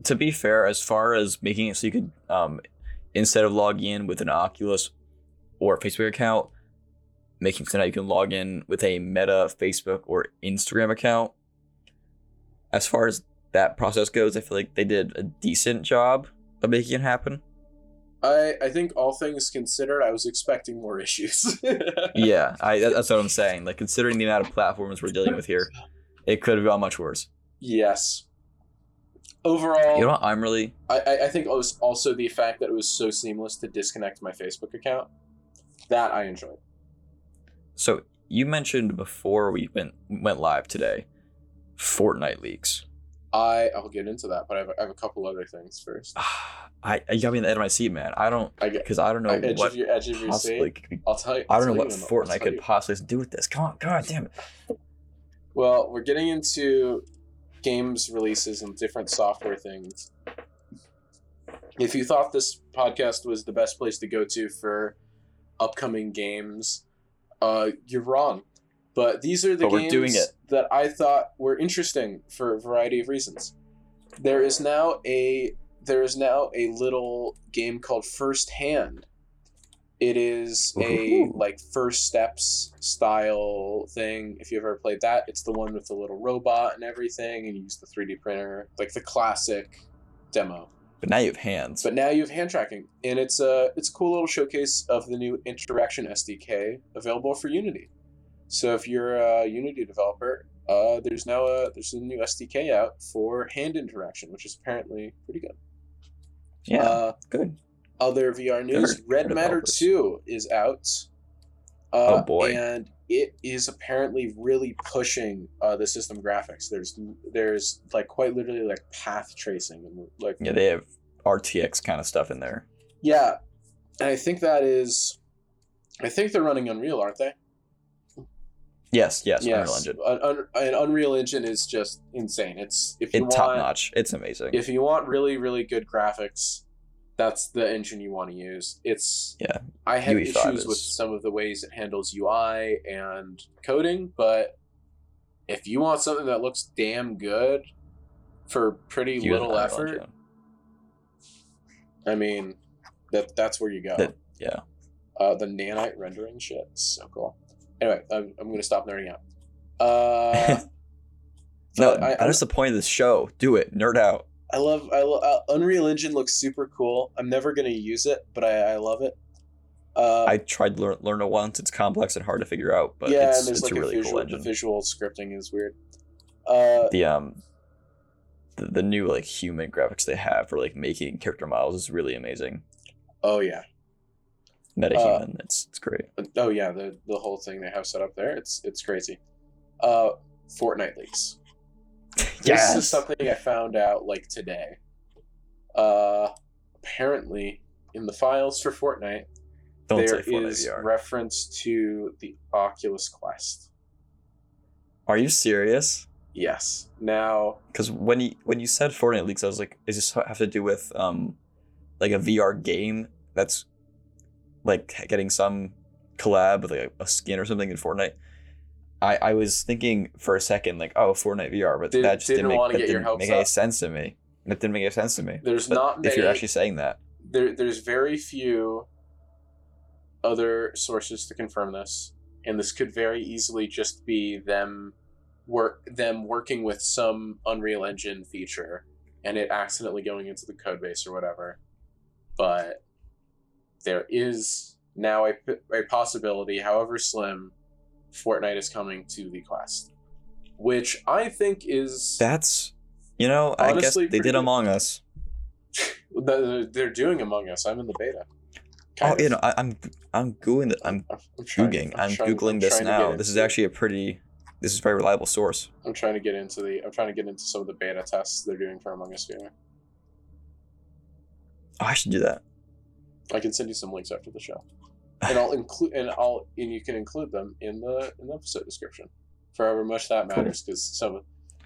to be fair, as far as making it so you could, um, instead of logging in with an Oculus or Facebook account, making so now you can log in with a Meta, Facebook, or Instagram account. As far as that process goes, I feel like they did a decent job of making it happen. I I think all things considered, I was expecting more issues. [LAUGHS] yeah, I that's what I'm saying. Like considering the amount of platforms we're dealing with here, it could have gone much worse. Yes. Overall, You know what? I'm really I, I I think it was also the fact that it was so seamless to disconnect my Facebook account. That I enjoyed. so. You mentioned before we went went live today, Fortnite leaks. I I'll get into that, but I have, I have a couple other things first. [SIGHS] I you got me in the edge of my seat, man. I don't I because I don't know edge what of your edge of your possibly. seat. could I'll tell you. I I'll don't know what Fortnite could possibly do with this. Come on, god damn it. Well, we're getting into games releases and different software things. If you thought this podcast was the best place to go to for upcoming games, uh, you're wrong. But these are the But games that I thought were interesting for a variety of reasons. There is now a there is now a little game called First Hand. It is a Ooh. like first steps style thing. If you've ever played that, it's the one with the little robot and everything, and you use the 3D printer, like the classic demo. But now you have hands. But now you have hand tracking, and it's a it's a cool little showcase of the new Interaction SDK available for Unity. So if you're a Unity developer, uh, there's now a there's a new SDK out for hand interaction, which is apparently pretty good. yeah, Uh, good. other VR news: Good. Red Good Matter. Two is out. Uh, Oh, boy. And it is apparently really pushing uh, the system graphics. There's there's like quite literally like path tracing and like Yeah, they have RTX kind of stuff in there. Yeah, and I think that is, I think they're running Unreal, aren't they? Yes, yes, Unreal Engine. Un- un- an Unreal Engine is just insane. It's if you It's top notch. It's amazing. if you want really really good graphics, that's the engine you want to use. It's Yeah, I have UE5 issues with some of the ways it handles UI and coding, but if you want something that looks damn good for pretty Use little effort, Engine. I mean, that that's where you go. That- yeah. Uh, the nanite rendering shit, is so cool. Anyway, I'm, I'm gonna stop nerding out. Uh, [LAUGHS] No, I, I, that's the point of this show. Do it. Nerd out. I love I lo- uh, Unreal Engine looks super cool. I'm never gonna use it, but I, I love it. Uh, I tried to learn, learn it once. It's complex and hard to figure out, but yeah, it's, and there's it's like a really visual, cool the visual scripting is weird. Uh, The um, the, the new like human graphics they have for like making character models is really amazing. oh yeah, Metahuman, it's it's great. oh yeah, the the whole thing they have set up there, it's it's crazy. Uh, Fortnite leaks. Yes. [LAUGHS] This is something I found out like today. Uh, apparently, in the files for Fortnite, Don't there is VR. reference to the Oculus Quest. Are you serious? Yes. Now, Because when you when you said Fortnite leaks, I was like, is this have to do with um, like a VR game that's like getting some collab with like a, a skin or something in Fortnite? I, I was thinking for a second like, oh, Fortnite VR, but Did- that just didn't, didn't make, that didn't make any sense to me. That didn't make any sense to me. there's But not many. if you're actually saying that, there, there's very few other sources to confirm this, and this could very easily just be them work them working with some Unreal Engine feature and it accidentally going into the code base or whatever. But there is now a, a possibility, however slim, Fortnite is coming to the Quest, which I think is that's you know, I guess Honestly, they did good. Among Us. [LAUGHS] they're doing Among Us. I'm in the beta. Oh, Kind you know, I, I'm I'm googling. I'm I'm, trying- googling. I'm I'm trying- googling this trying to get now. This is actually a pretty. This is a very reliable source. I'm trying to get into the. I'm trying to get into some of the beta tests they're doing for Among Us VR. Oh, I should do that. I can send you some links after the show, [LAUGHS] and I'll include and I'll and you can include them in the in the episode description, for however much that matters. Because some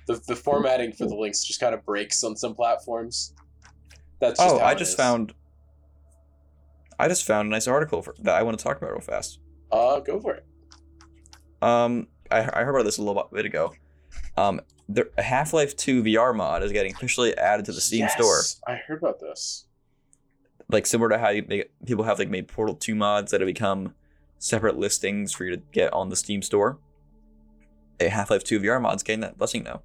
the the formatting for the links just kind of breaks on some platforms. That's just Oh, I just is. found. I just found a nice article for, that I want to talk about real fast. Uh, go for it. Um, I, I heard about this a little bit ago. Um, the Half Life Two VR mod is getting officially added to the Steam store. I heard about this. Like similar to how you make, people have like made Portal Two mods that have become separate listings for you to get on the Steam store. A Half Life Two VR mod's getting that blessing now.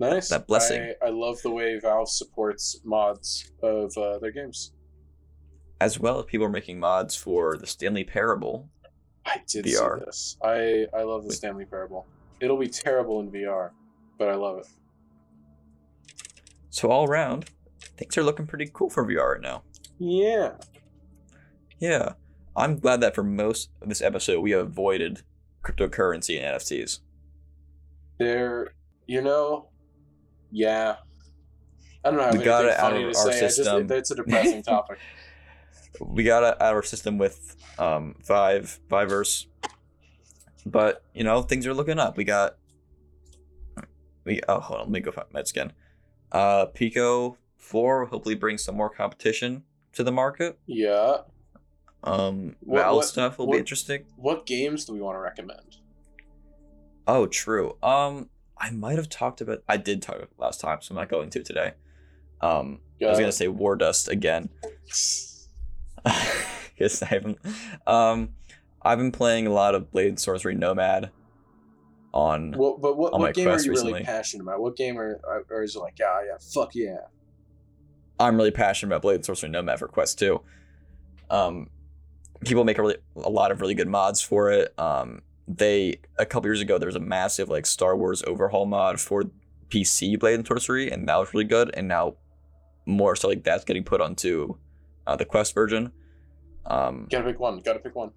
Nice. That blessing. I, I love the way Valve supports mods of uh, their games. as well as people are making mods for the Stanley Parable. I did VR. see this. I I love the Wait. Stanley Parable. It'll be terrible in VR, but I love it. So all around, things are looking pretty cool for VR right now. Yeah. Yeah, I'm glad that for most of this episode we avoided cryptocurrency and NFTs. There, you know, yeah. I don't know. We We got it out of our say. System. just, it's a depressing [LAUGHS] topic. We got it out of our system with um, Vive, Viverse, but you know things are looking up. We got we oh hold on, let me go find Mets again. Uh, Pico Four will hopefully brings some more competition to the market. Yeah. Um, What- Valve what- stuff will what- be interesting. What games do we want to recommend? Oh, true. Um, I might have talked about. I did talk about last time, so I'm not going to today. Um, I was Yeah. gonna say War Dust again. [LAUGHS] yes, I haven't. Um, I've been playing a lot of Blade and Sorcery Nomad. On What, but what, on what game are you really passionate about? What game are, are, are is like, yeah, yeah, fuck yeah. I'm really passionate about Blade and Sorcery Nomad for Quest 2. Um, people make a really a lot of really good mods for it. Um, they a couple years ago there was a massive like Star Wars overhaul mod for PC Blade and Sorcery, and that was really good. And now more so like that's getting put onto uh, the Quest version. Um, Gotta pick one. Gotta pick one.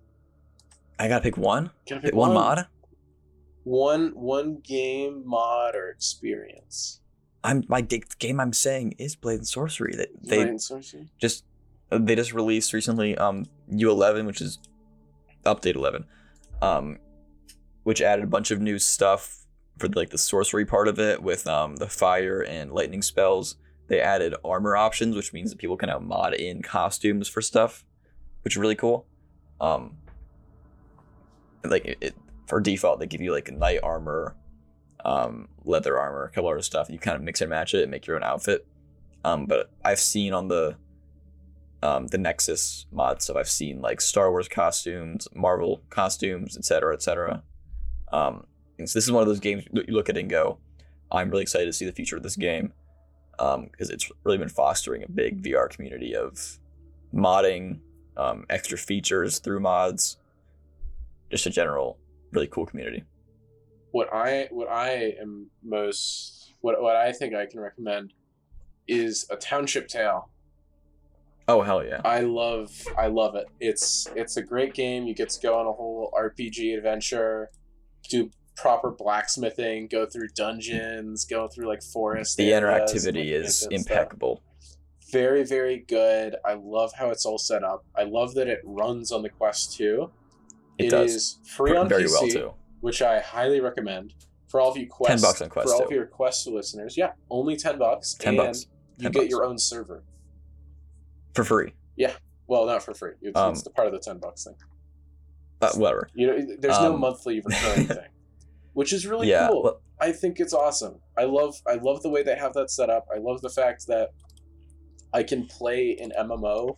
I gotta pick one. Gotta Pick one mod. One one game mod or experience. I'm my ga- game. I'm saying is Blade and Sorcery. That they Blade and Sorcery? just they just released recently um U11 which is update 11 um which added a bunch of new stuff for like the sorcery part of it with um the fire and lightning spells they added armor options which means that people can now mod in costumes for stuff which is really cool um like it, it for default they give you like knight armor um leather armor a couple other stuff you kind of mix and match it and make your own outfit um but i've seen on the um, the Nexus mod stuff. I've seen like Star Wars costumes, Marvel costumes, etc., etc. Um, so this is one of those games that you look at and go, I'm really excited to see the future of this game because it's really been fostering a big VR community of modding, um, extra features through mods, just a general really cool community. What I what I am most what what I think I can recommend is a Township Tale. Oh hell yeah! I love I love it. It's it's a great game. You get to go on a whole RPG adventure, do proper blacksmithing, go through dungeons, go through like forests. The interactivity is stuff. impeccable. Very very good. I love how it's all set up. I love that it runs on the Quest 2. It, It does is free on very PC, well too. Which I highly recommend for all of you Quest. bucks on Quest for all of your Quest listeners. Yeah, only ten bucks. 10 and bucks. You 10 get bucks. your own server. For free, Yeah. Well, not for free. It's, Um, it's the part of the ten bucks thing. uh, whatever. You know, there's no Um, monthly recurring [LAUGHS] thing, which is really yeah, cool. well, I think it's awesome. I love I love the way they have that set up. I love the fact that I can play an MMO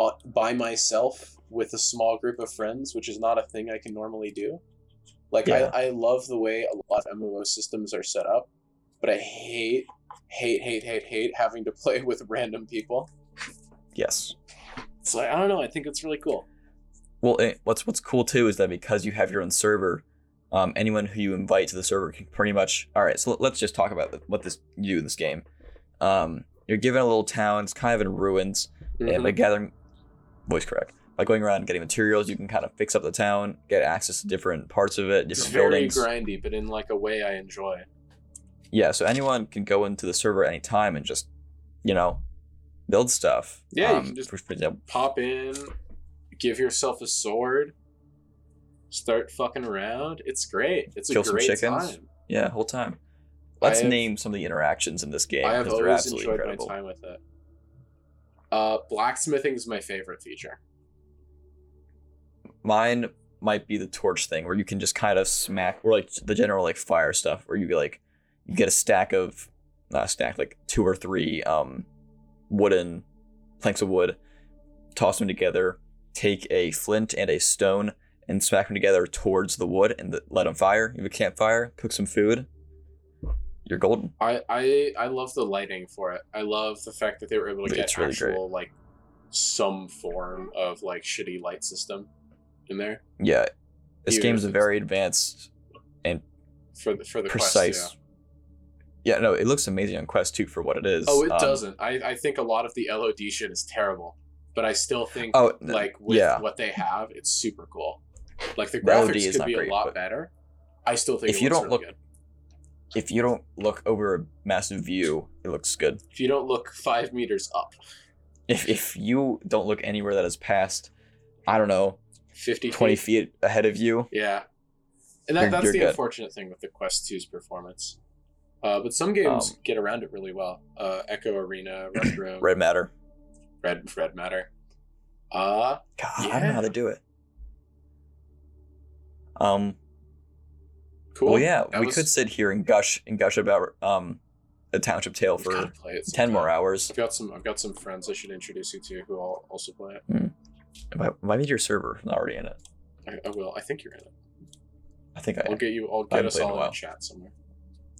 uh, by myself with a small group of friends, which is not a thing I can normally do. Like Yeah. I, I love the way a lot of MMO systems are set up, but I hate hate hate hate hate having to [LAUGHS] play with random people. yes. So I don't know. I think it's really cool. Well, eh, what's what's cool too is that because you have your own server, um, anyone who you invite to the server can pretty much. All right, so let- let's just talk about what this you do in this game. Um, you're given a little town. It's kind of in ruins, and Mhm. by gathering, voice correct, by going around and getting materials, you can kind of fix up the town, get access to different parts of it, It's different very grindy, but in like a way I enjoy. Yeah, so anyone can go into the server at any time and just, you know, build stuff. Yeah, you Um, can just- for- Pop in, give yourself a sword, start fucking around. It's great. It's Kill a some great chickens. time. yeah, whole time. Let's have- name some of the interactions in this game I have always enjoyed incredible. my time with it. Uh, blacksmithing is my favorite feature. Mine might be the torch thing where you can just kind of smack or like the general like fire stuff where you get like you get a stack of not a stack like two or three um wooden planks of wood toss them together take a flint and a stone and smack them together towards the wood and the, let them fire you have a campfire cook some food you're golden I, I I love the lighting for it. I love the fact that they were able to get It's really great. actual like some form of like shitty light system in there Yeah, this Even game if is it's- very advanced, and for the for the precise. Quest, yeah. no, it looks amazing on Quest 2 for what it is. Oh, it Um, doesn't. I I think a lot of the LOD shit is terrible, but I still think Oh, like with yeah. what they have, it's super cool. Like the The graphics is could be great, a lot better. I still think If you don't really look- good. If you don't look over a massive view, it looks good. If you don't look five meters up, If if you don't look anywhere that is past, I don't know, 50 20 feet, feet ahead of you, Yeah, and that, that's the good. unfortunate thing with the Quest 2's performance. Uh, but some games Um, get around it really well. Uh, Echo Arena, [CLEARS THROAT] Rec Room, red matter. Red Red Matter. Uh, God, I don't know how Yeah. to do it. Um. cool. Well, yeah, That we was- could sit here and gush and gush about um, a township tale for gotta play it ten more hours. I've got some. I've got some friends I should introduce you to who all also play it. Why, why need your server? I'm not already in it. I, I will. I think you're in it. I think I I'll get you. I'll get us played in a all in while. a chat somewhere.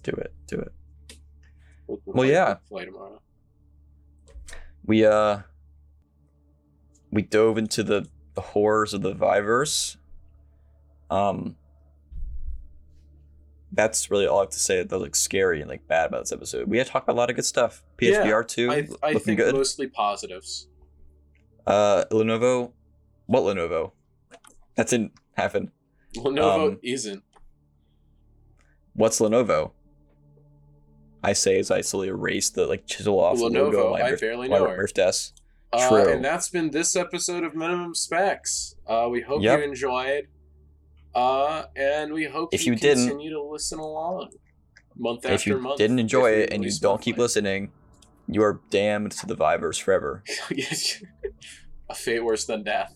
do it. Do it. We'll, Well, play, yeah. Play tomorrow. We uh, we dove into the, the horrors of the Viverse. Um, that's really all I have to say. That was like scary and like bad about this episode. We had talked about a lot of good stuff. PSVR two, I, I looking think good. mostly positives. Uh, Lenovo, what Lenovo? That didn't happen. Lenovo Um, isn't. What's Lenovo? I say as I slowly erase the like chisel off the logo Lenovo. my I Murph- barely my know her. Murph desk. Uh, True. and that's been this episode of Minimum Specs. Uh, we hope Yep. you enjoyed. Uh, and we hope If you, you didn't- continue to listen along month after month. if you month. didn't enjoy it and you don't keep listening, you are damned to the Viverse forever. [LAUGHS] a fate worse than death.